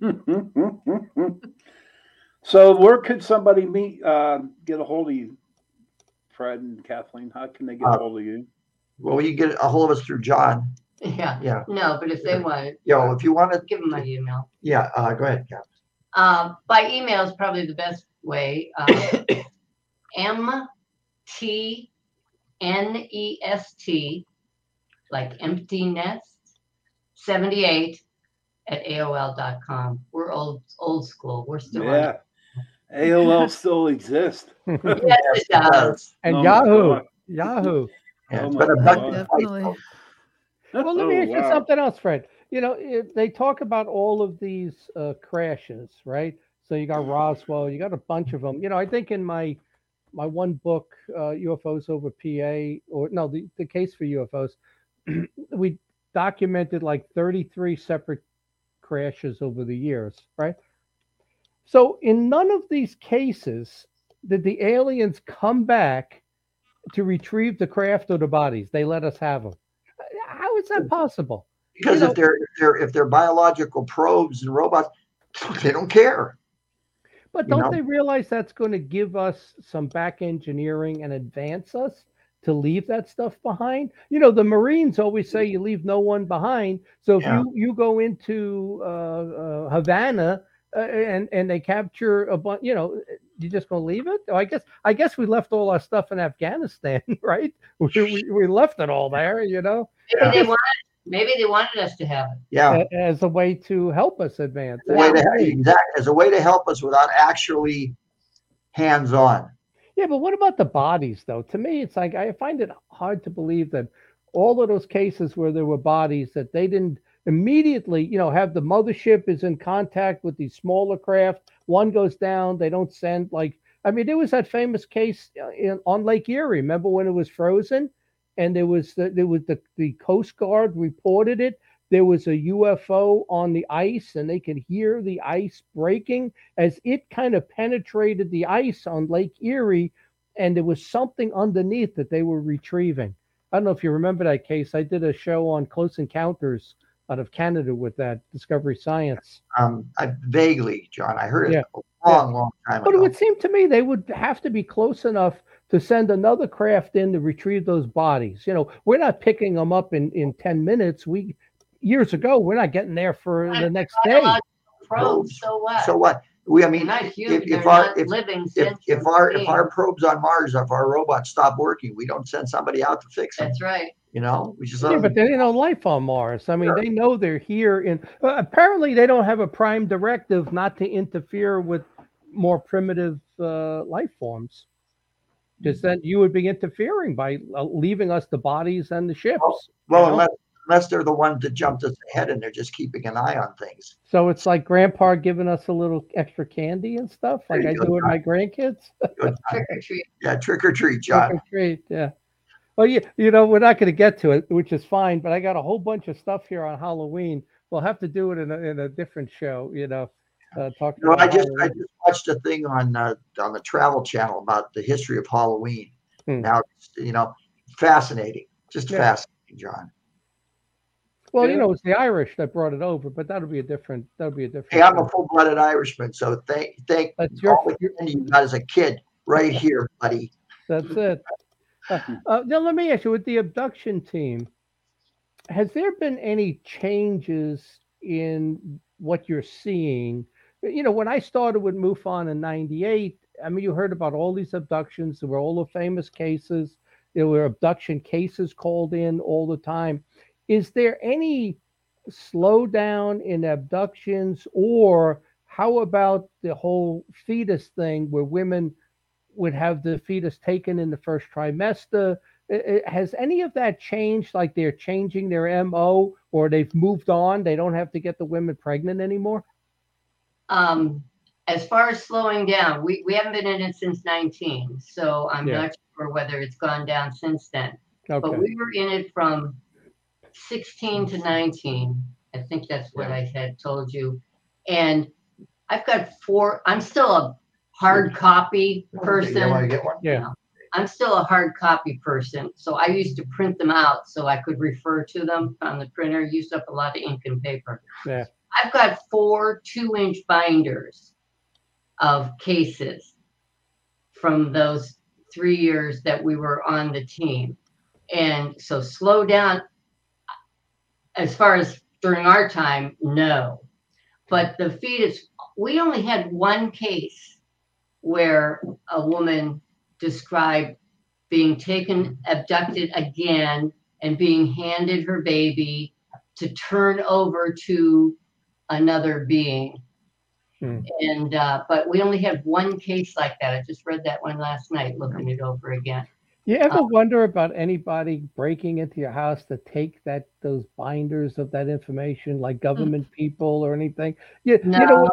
so where could somebody meet uh get a hold of you fred and kathleen how can they get a Uh, hold of you well, you get a hold of us through John. Yeah. Yeah. No, but if they want it, Yo, if you want to, give them my email. yeah, uh, go ahead, Cap. Um, by email is probably the best way. Uh, M T N E S T, like empty nest, 78 at AOL.com. We're old old school. We're still on. yeah aol still exists Yes, it does. and Oh Yahoo. Yahoo. Yeah, Oh it's my been a God. bucket fight. Definitely. Well, let me Oh, ask you something else, Fred. You know, if they talk about all of these uh, crashes, right? So you got Roswell, you got a bunch of them. You know, I think in my my one book, uh, UFOs over PA, or no, the, the case for UFOs, we documented like 33 separate crashes over the years, right? So in none of these cases did the aliens come back to retrieve the craft or the bodies. They let us have them. How is that possible? Because You know- if they're if they're if they're biological probes and robots, they don't care. But don't know? they realize that's going to give us some back engineering and advance us to leave that stuff behind? You know, the Marines always say you leave no one behind. So if Yeah. you you go into uh, uh, Havana uh, and and they capture a bunch, you know, you're just going to leave it? I guess I guess we left all our stuff in Afghanistan, right? We, we, we left it all there, you know, Maybe they wanted, maybe they wanted us to have it. Yeah. as a way to help us advance. As a way to, That's great. exact, as a way to help us without actually hands on. Yeah, but what about the bodies, though? To me, it's like I find it hard to believe that all of those cases where there were bodies that they didn't immediately, you know, have the mothership is in contact with these smaller craft. One goes down, they don't send like. I mean, there was that famous case uh, in, on Lake Erie. Remember when it was frozen, and there was the, there was the the Coast Guard reported it. There was a UFO on the ice, and they could hear the ice breaking as it kind of penetrated the ice on Lake Erie, and there was something underneath that they were retrieving. I don't know if you remember that case. I did a show on close encounters out of Canada with that Discovery Science. Um, I vaguely, John, I heard it Yeah. a long, long time But it would seem to me they would have to be close enough to send another craft in to retrieve those bodies. You know, we're not picking them up in, in 10 minutes. We years ago. We're not getting there for the next day. Probes, so what? So what? We, I mean, not human. if- if our- not if- living if, if our, if our probes on Mars, if our robots stop working, we don't send somebody out to fix them, That's right. you know? We just, Yeah, let 'em- but they know life on Mars. I mean, Sure. they know they're here. In uh, apparently, they don't have a prime directive not to interfere with more primitive uh, life forms. Because then you would be interfering by uh, leaving us the bodies and the ships. well, you know? unless, unless they're the ones that jumped us ahead and they're just keeping an eye on things. So it's like Grandpa giving us a little extra candy and stuff, like I you go, do with my grandkids. Trick or treat. Yeah, trick or treat, John. Trick or treat, yeah. Well, you, you know, we're not going to get to it, which is fine. But I got a whole bunch of stuff here on Halloween. We'll have to do it in a, in a different show. You know, uh, talk. You know, I about just, I just watched a thing on, uh, on the Travel Channel about the history of Halloween. Hmm. Now, it's, you know, fascinating, just Yeah. fascinating, John. Well, you know, it's the Irish that brought it over, but that'll be a different. That'll be a different. Hey, I'm a full-blooded Irishman, so thank, thank That's your. all the your- candy you got as a kid, right here, buddy. That's it. Uh, uh, now, let me ask you: with the abduction team, has there been any changes in what you're seeing? You know, when I started with MUFON in '98, I mean, you heard about all these abductions. There were all the famous cases. There were abduction cases called in all the time. Is there any slowdown in abductions, or how about the whole fetus thing where women would have the fetus taken in the first trimester? Has any of that changed? Like they're changing their MO or they've moved on? They don't have to get the women pregnant anymore? Um, as far as slowing down, we, we haven't been in it since 19, so I'm Yeah. not sure whether it's gone down since then. But Okay. we were in it from 16 to 19. I think that's what I had told you. And I've got four, I'm still a hard copy You want person. to get one? Yeah. I'm still a hard copy person, so I used to print them out so I could refer to them on the printer. Used up a lot of ink and paper. Yeah. I've got four two-inch binders of cases from those three years that we were on the team, and so slow down. As far as during our time, no, but the fetus. We only had one case where a woman described being taken, abducted again, and being handed her baby to turn over to another being. Hmm. And uh, but we only had one case like that. I just read that one last night, looking it over again. You ever Uh, wonder about anybody breaking into your house to take that those binders of that information, like government people or anything? You, you know,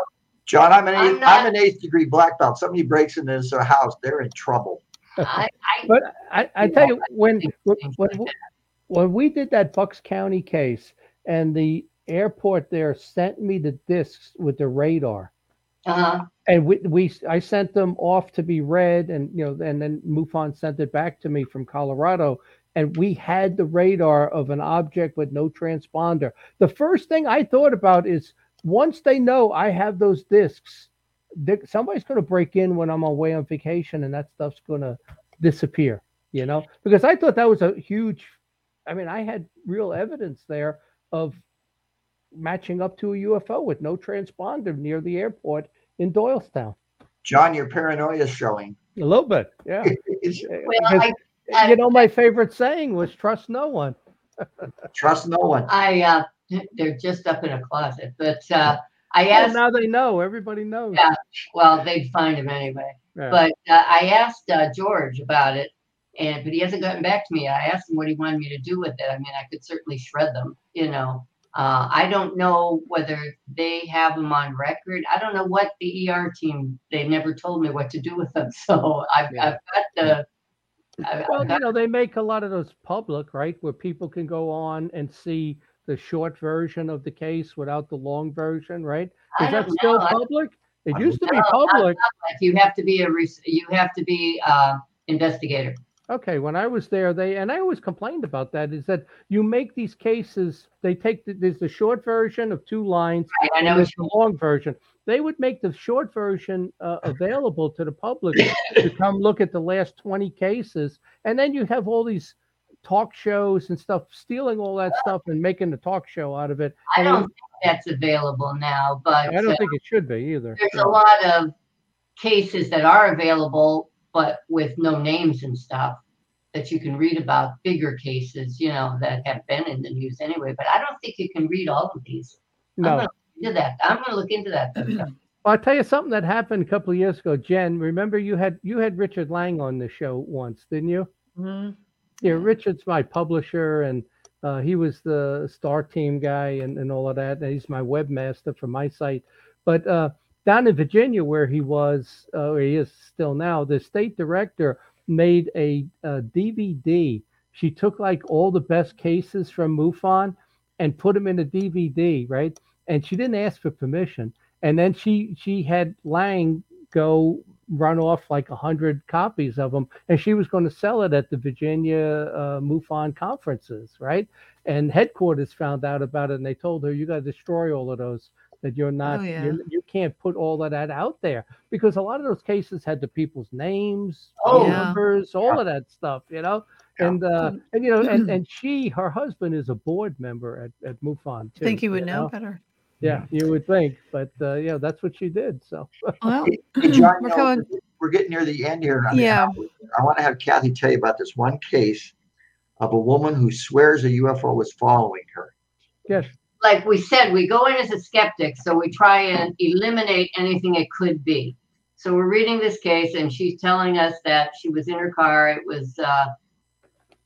John, I'm an I'm eighth, not- I'm an eighth degree black belt. Somebody breaks into this uh, house, they're in trouble. I, I But I, I tell you, when when, when, like when we did that Bucks County case, and the airport there sent me the discs with the radar, uh, and we, we I sent them off to be read, and you know, and then MUFON sent it back to me from Colorado, and we had the radar of an object with no transponder. The first thing I thought about is once they know I have those discs, somebody's going to break in when I'm away on vacation, and that stuff's going to disappear. You know, because I thought that was a huge. I mean, I had real evidence there of matching up to a UFO with no transponder near the airport in Doylestown. John, your paranoia is showing. A little bit, yeah. Well, Because, I, you know, my favorite saying was "trust no one." Trust no one. I, uh, they're just up in a closet, but uh, I Well, asked. now they know. Everybody knows. Yeah. Well, they'd find him anyway. Yeah. But uh, I asked uh, George about it, and but he hasn't gotten back to me. I asked him what he wanted me to do with it. I mean, I could certainly shred them, you know. Uh, I don't know whether they have them on record. I don't know what the ER team. They never told me what to do with them. So I've, Yeah. I've got the. I've, Well, I've you know, they make a lot of those public, right, where people can go on and see the short version of the case without the long version, right? Is that don't still know. I- public? It I used to be No, not- public. you have to be a you have to be uh, investigator. Okay, when I was there, they and I always complained about that. Is that you make these cases? They take the, there's the short version of two lines, Right? I and know. there's the long version. They would make the short version uh, available to the public to come look at the last 20 cases, and then you have all these talk shows and stuff, stealing all that stuff and making the talk show out of it. I And don't think that's available now, but I don't uh, think it should be either. there's a lot of cases that are available, but with no names and stuff that you can read about bigger cases, you know, that have been in the news anyway. But I don't think you can read all of these. I'm No. gonna look into that. I'm going to look into that. well, I'll tell you something that happened a couple of years ago. Jen, remember you had you had Richard Lang on the show once, didn't you? Mhm. Yeah, Richard's my publisher, and uh, he was the Star Team guy and, and all of that. And he's my webmaster for my site. But uh, down in Virginia, where he was, uh, where he is still now, the state director made a, a DVD. She took like all the best cases from MUFON and put them in a DVD, right? And she didn't ask for permission. And then she she had Lang go run off like a hundred copies of them, and she was going to sell it at the Virginia uh, MUFON conferences, right? And headquarters found out about it, and they told her, "You got to destroy all of those. That you're not, Oh, yeah. you're, you can't put all of that out there because a lot of those cases had the people's names, Oh, yeah. numbers, all of that stuff, you know." And uh, and you know, and, and she, her husband, is a board member at at MUFON I think you would know know? better. Yeah, you would think, but uh, yeah, that's what she did. So Well, Hey, John, We're you know, coming- we're getting near the end here. I mean, Yeah. I want to have Kathy tell you about this one case of a woman who swears a UFO was following her. yes, like we said, we go in as a skeptic, so we try and eliminate anything it could be. So we're reading this case, and she's telling us that she was in her car. It was uh,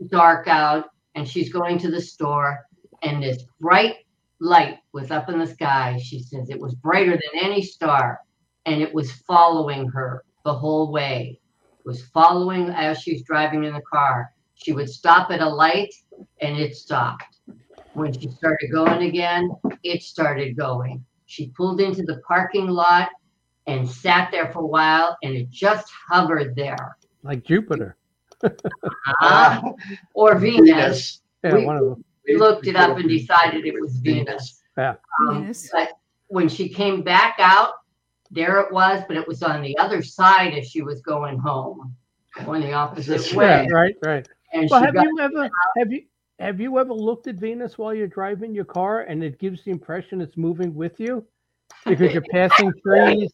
dark out, and she's going to the store, and this bright light was up in the sky. She says it was brighter than any star, and it was following her the whole way. It was following as she's driving in the car. She would stop at a light, and it stopped. When she started going again, it started going. She pulled into the parking lot and sat there for a while, and it just hovered there. like Jupiter. Ah, or Venus. Venus. Yeah, We- one of them. We looked it up and decided it was Venus. Um, Venus. But when she came back out, there it was, but it was on the other side as she was going home, going the opposite way. Yeah, right, right. And Well, have you ever have you have you ever looked at Venus while you're driving your car and it gives the impression it's moving with you because you're passing trees,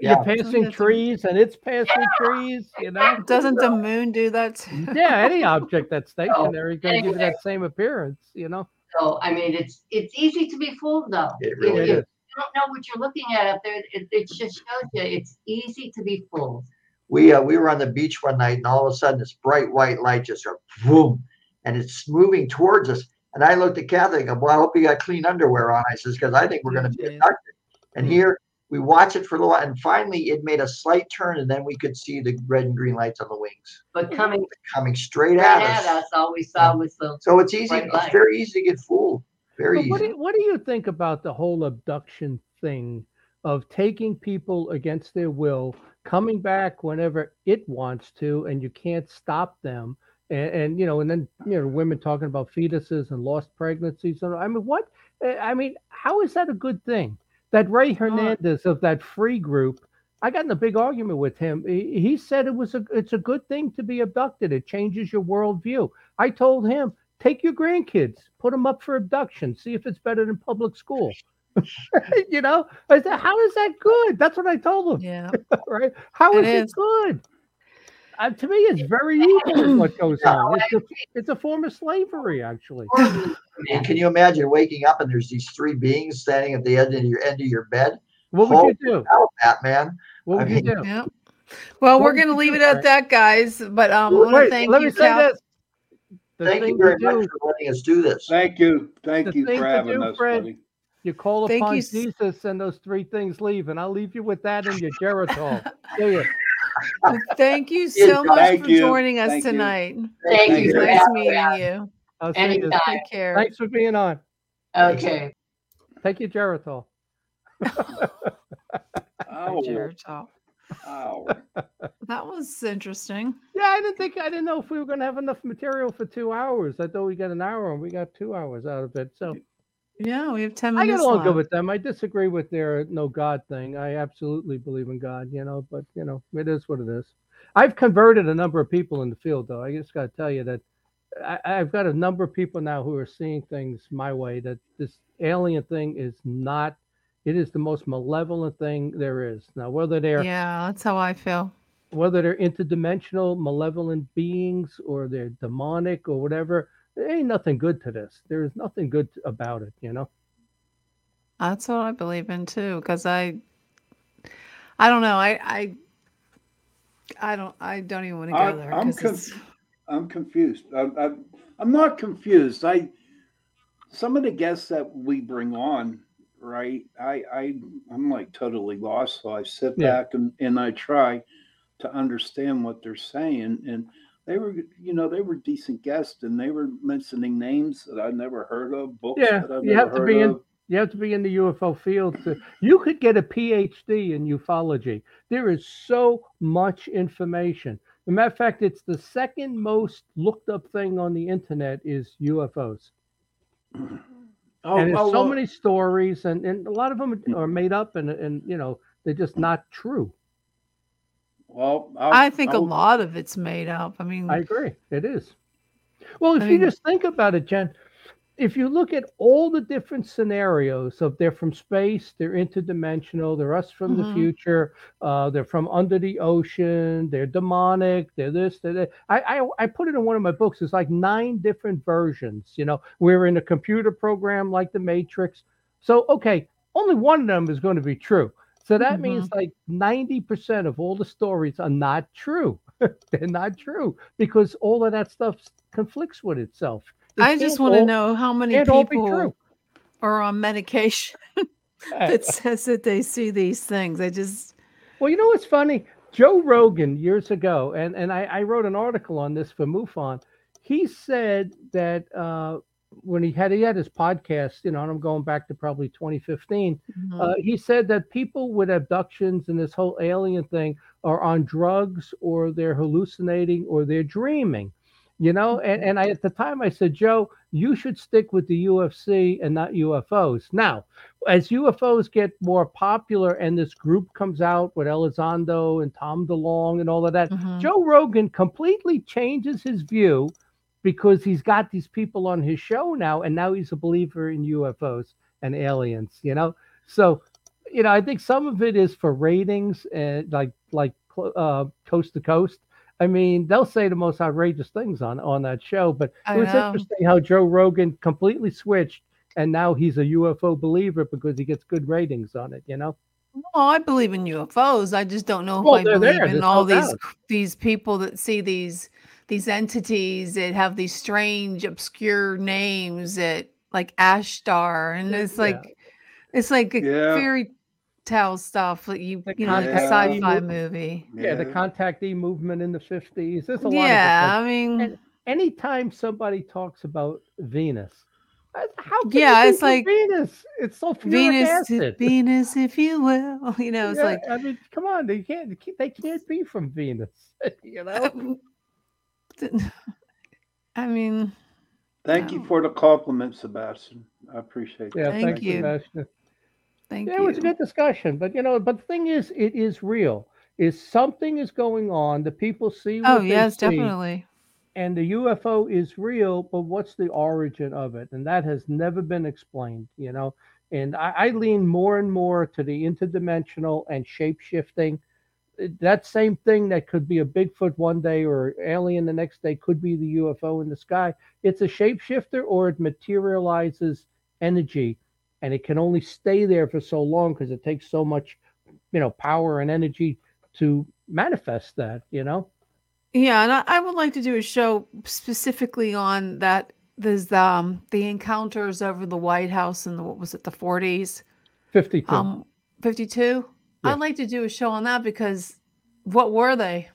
Yeah. you're passing Yes. trees, and it's passing trees. You know, Doesn't the moon do that? too? yeah, any object that's stationary is going to give you that same appearance. You know, so I mean, it's it's easy to be fooled though. It If really it you don't know what you're looking at up there, it, it just shows you it's easy to be fooled. We uh, we were on the beach one night, and all of a sudden, this bright white light just went boom, and it's moving towards us. And I looked at Kathy and go, "Well, I hope you got clean underwear on." I says, "Because I think we're going to be abducted." And hmm. here we watch it for a little while, and finally, it made a slight turn, and then we could see the red and green lights on the wings But coming coming straight right at at us. us, all we saw was the So it's easy. It's light. very easy to get fooled. Very But what do, easy. you- what do you think about the whole abduction thing of taking people against their will, coming back whenever it wants to, and you can't stop them? And, and you know, and then you know, women talking about fetuses and lost pregnancies. And I mean, what? eh, I mean, how is that a good thing? That Rey Hernandez of that free group, I got in a big argument with him. He, he said it was a it's a good thing to be abducted. It changes your worldview. I told him, take your grandkids, put them up for abduction, see if it's better than public school. you know, I said, how is that good? That's what I told him. Yeah. Right? How It is it is. good? Uh, to me, it's very evil what goes on. It's a, it's a form of slavery, actually. And can you imagine waking up and there's these three beings standing at the end of your end of your bed? What would you do? Batman. What I would you do? Yeah. Well, What we're going to leave it at Frank? that, guys. But um, I want to Wait, thank let you, me say Cal. this. The Thank you very to much do, for letting us do this. Thank you. Thank The you thing for having do, us, Fred, buddy. you call Thank upon you Jesus and those three things leave, and I'll leave you with that in your Geritol. See ya. Thank you so much thank for you. joning us Thank you. tonight. Thank Thank you you. for nice meeting us. you. I'll see you. Take care. Thanks for being on. Okay. Thank you, Geritol. Ow, oh. Geritol. ow. Oh. That was interesting. Yeah, I didn't think I didn't know if we were going to have enough material for two hours. I thought we got an hour, and we got two hours out of it. So Yeah, we have 10 I minutes get along good with them. I disagree with their no God thing. I absolutely believe in God, you know, but you know, it is what it is. I've converted a number of people in the field, though. I just got to tell you that I, I've got a number of people now who are seeing things my way that this alien thing is not. It is the most malevolent thing there is. Now, whether they're Yeah, that's how I feel. whether they're interdimensional malevolent beings or they're demonic or whatever, there ain't nothing good to this. There is nothing good about it, you know. That's what I believe in too. Because I, I don't know. I, I, I don't. I don't even want to go I- there. I'm 'cause conf- it's- I'm confused. I'm, I'm, I'm not confused. I, some of the guests that we bring on, right? I, I, I'm like totally lost. So I sit Yeah. back and, and I try to understand what they're saying. And they were, you know, they were decent guests and they were mentioning names that I never heard of, books Yeah, that I've you never have to heard be in- of. You have to be in the UFO field. To, you could get a PhD in ufology. There is so much information. As a matter of fact, it's the second most looked up thing on the internet is UFOs. Oh, and there's oh, so well, many stories, and, and a lot of them mm. are made up, and and you know they're just not true. Well, I'll- I think a I'll- lot of it's made up. I mean, I agree. It is. Well, if I you just think about it, Jen, if you look at all the different scenarios of they're from space, they're interdimensional, they're us from the Mhm. future, uh, they're from under the ocean, they're demonic, they're this, they're that. I, I I put it in one of my books. It's like nine different versions. You know, we're in a computer program like the Matrix. So okay, only one of them is going to be true. So that means like 90% of all the stories are not true. They're not true because all of that stuff conflicts with itself. It I just want to know how many can't all be people are on medication that says that they see these things. I just, Well, you know what's funny? Joe Rogan years ago, and, and I, I wrote an article on this for MUFON. He said that uh, when he had he had his podcast, you know, and I'm going back to probably 2015. Mhm. Uh, he said that people with abductions and this whole alien thing are on drugs or they're hallucinating or they're dreaming. You know, and, and I at the time I said, Joe, you should stick with the UFC and not UFOs. Now, as UFOs get more popular and this group comes out with Elizondo and Tom DeLonge and all of that, Mhm. Joe Rogan completely changes his view because he's got these people on his show now, and now he's a believer in UFOs and aliens. You know, so you know I think some of it is for ratings and like like uh, coast to coast. I mean, they'll say the most outrageous things on on that show, but I it was know. interesting how Joe Rogan completely switched, and now he's a UFO believer because he gets good ratings on it. You know. Well, I believe in UFOs. I just don't know if Well, I believe there, in there's all no these doubt. these people that see these these entities that have these strange, obscure names that like Ashtar, and it's Yeah. like it's like a Yeah. fairy tale stuff. Like you, The you know, like a sci-fi mo- movie. Yeah, the contactee movement in the fifties. There's a lot of Yeah, different I mean, and- anytime somebody talks about Venus, uh, how can Yeah, you it's like Venus? It's sulfuric Venus, acid. Venus, if you will. You know, it's Yeah, like I mean, come on, they can't they can't be from Venus. you know, I mean, Thank you for the compliment, Sebastian. I appreciate it. yeah. that. Thank you. Sebastian. thank Yeah, it was a good discussion, but you know, but the thing is, it is real. Is something is going on? The people see. Oh, what Oh they yes, see, definitely. and the UFO is real, but what's the origin of it? And that has never been explained, you know. And I, I lean more and more to the interdimensional and shape shifting. That same thing that could be a Bigfoot one day or alien the next day could be the UFO in the sky. It's a shapeshifter or it materializes energy and it can only stay there for so long because it takes so much, you know, power and energy to manifest that, you know. Yeah, and I, I would like to do a show specifically on that. There's um the encounters over the White House in the what was it the 40s, 52. um 52. Yeah. I'd like to do a show on that because what were they?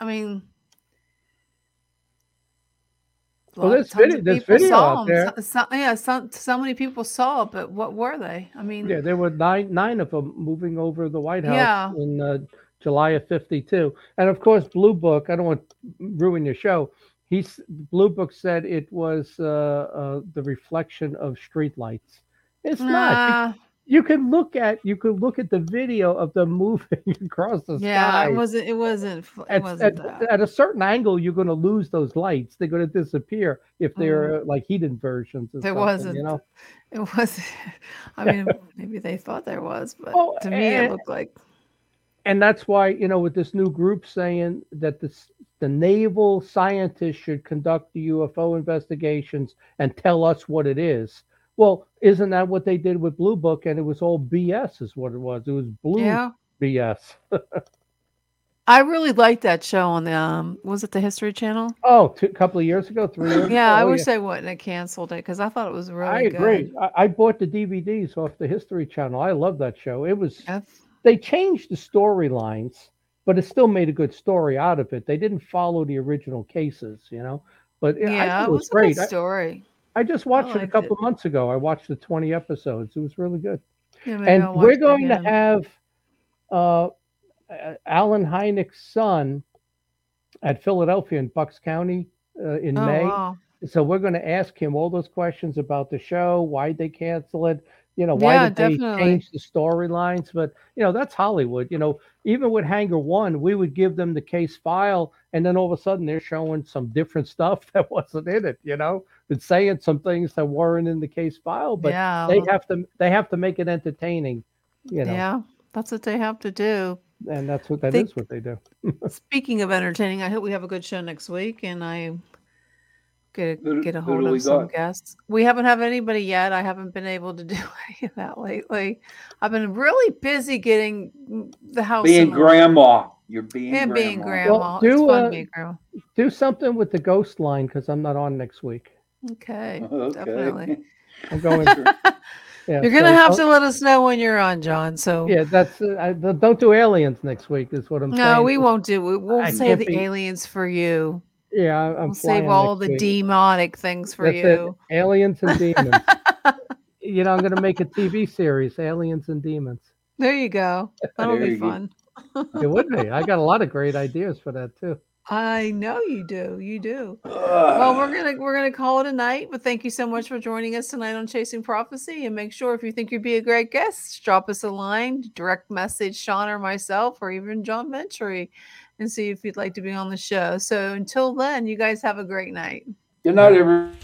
I mean, Well, there's video- there's video saw out there. So, yeah, so, so many people saw it, but what were they? I mean, Yeah, there were nine nine of them moving over the White House Yeah. in uh, July of '52, and of course, Blue Book. I don't want to ruin your show. He's Blue Book said it was uh, uh, the reflection of streetlights. It's not. You could look at you could look at the video of them moving across the Yeah, sky. it wasn't. It wasn't. It at, wasn't at, at a certain angle, you're going to lose those lights. They're going to disappear if they're uh, like heated versions. Or Mm. There wasn't. You know. It was. I mean, maybe they thought there was, but Well, to me, eh, it looked like. and that's why you know with this new group saying that this the naval scientists should conduct the UFO investigations and tell us what it is. Well, isn't that what they did with Blue Book? And it was all BS, is what it was. It was blue Yeah, BS. I really liked that show on the. Um, was it the History Channel? Oh, two, couple of years ago, three years. Yeah, ago? I Oh, wish they wouldn't have canceled it because I thought it was really I agree. I, I bought the DVDs off the History Channel. I love that show. It was That's- they changed the storylines, but it still made a good story out of it. They didn't follow the original cases, you know. But yeah, yeah, it it was was a great. good I, story. I just watched it a couple it. months ago. I watched the 20 episodes. It was really good. Yeah, and we're going to have uh, uh, Allen Hynek's son at Philadelphia in Bucks County uh, in Oh, May. wow. So we're going to ask him all those questions about the show, why they cancel it, you know, why Yeah, did they change the storylines? But you know, that's Hollywood. You know, even with Hangar One, we would give them the case file, and then all of a sudden they're showing some different stuff that wasn't in it. You know, it's saying some things that weren't in the case file, but yeah, they have to they have to make it entertaining. You know, yeah, that's what they have to do. and that's what that is Think- what they do. Speaking of entertaining, I hope we have a good show next week, and I get a, get a hold of some got? guests. We haven't had anybody yet. I haven't been able to do any of that lately. I've been really busy getting the house Being grandma. You're being and grandma. being grandma. Well, it's do, fun uh, being grandma. Do something with the ghost line because I'm not on next week. Okay, Okay. definitely. I'm going. Yeah, You're gonna so have don't- to let us know when you're on, John. So Yeah, that's uh, I, don't do aliens next week. Is what I'm saying. no, we won't do. We won't I save can't the be- aliens for you. Yeah, I- I'm We'll save all the week. demonic things for That's you. it. Aliens and demons. you know, I'm going to make a TV series, Aliens and Demons. There you go. That'll There be fun. It would be. I got a lot of great ideas for that too. I know you do. You do. Ugh. Well, we're gonna we're gonna call it a night. But thank you so much for joining us tonight on Chasing Prophecy. And make sure if you think you'd be a great guest, drop us a line, direct message Sean or myself, or even John Ventre, and see if you'd like to be on the show. So until then, you guys have a great night. Good night, everyone.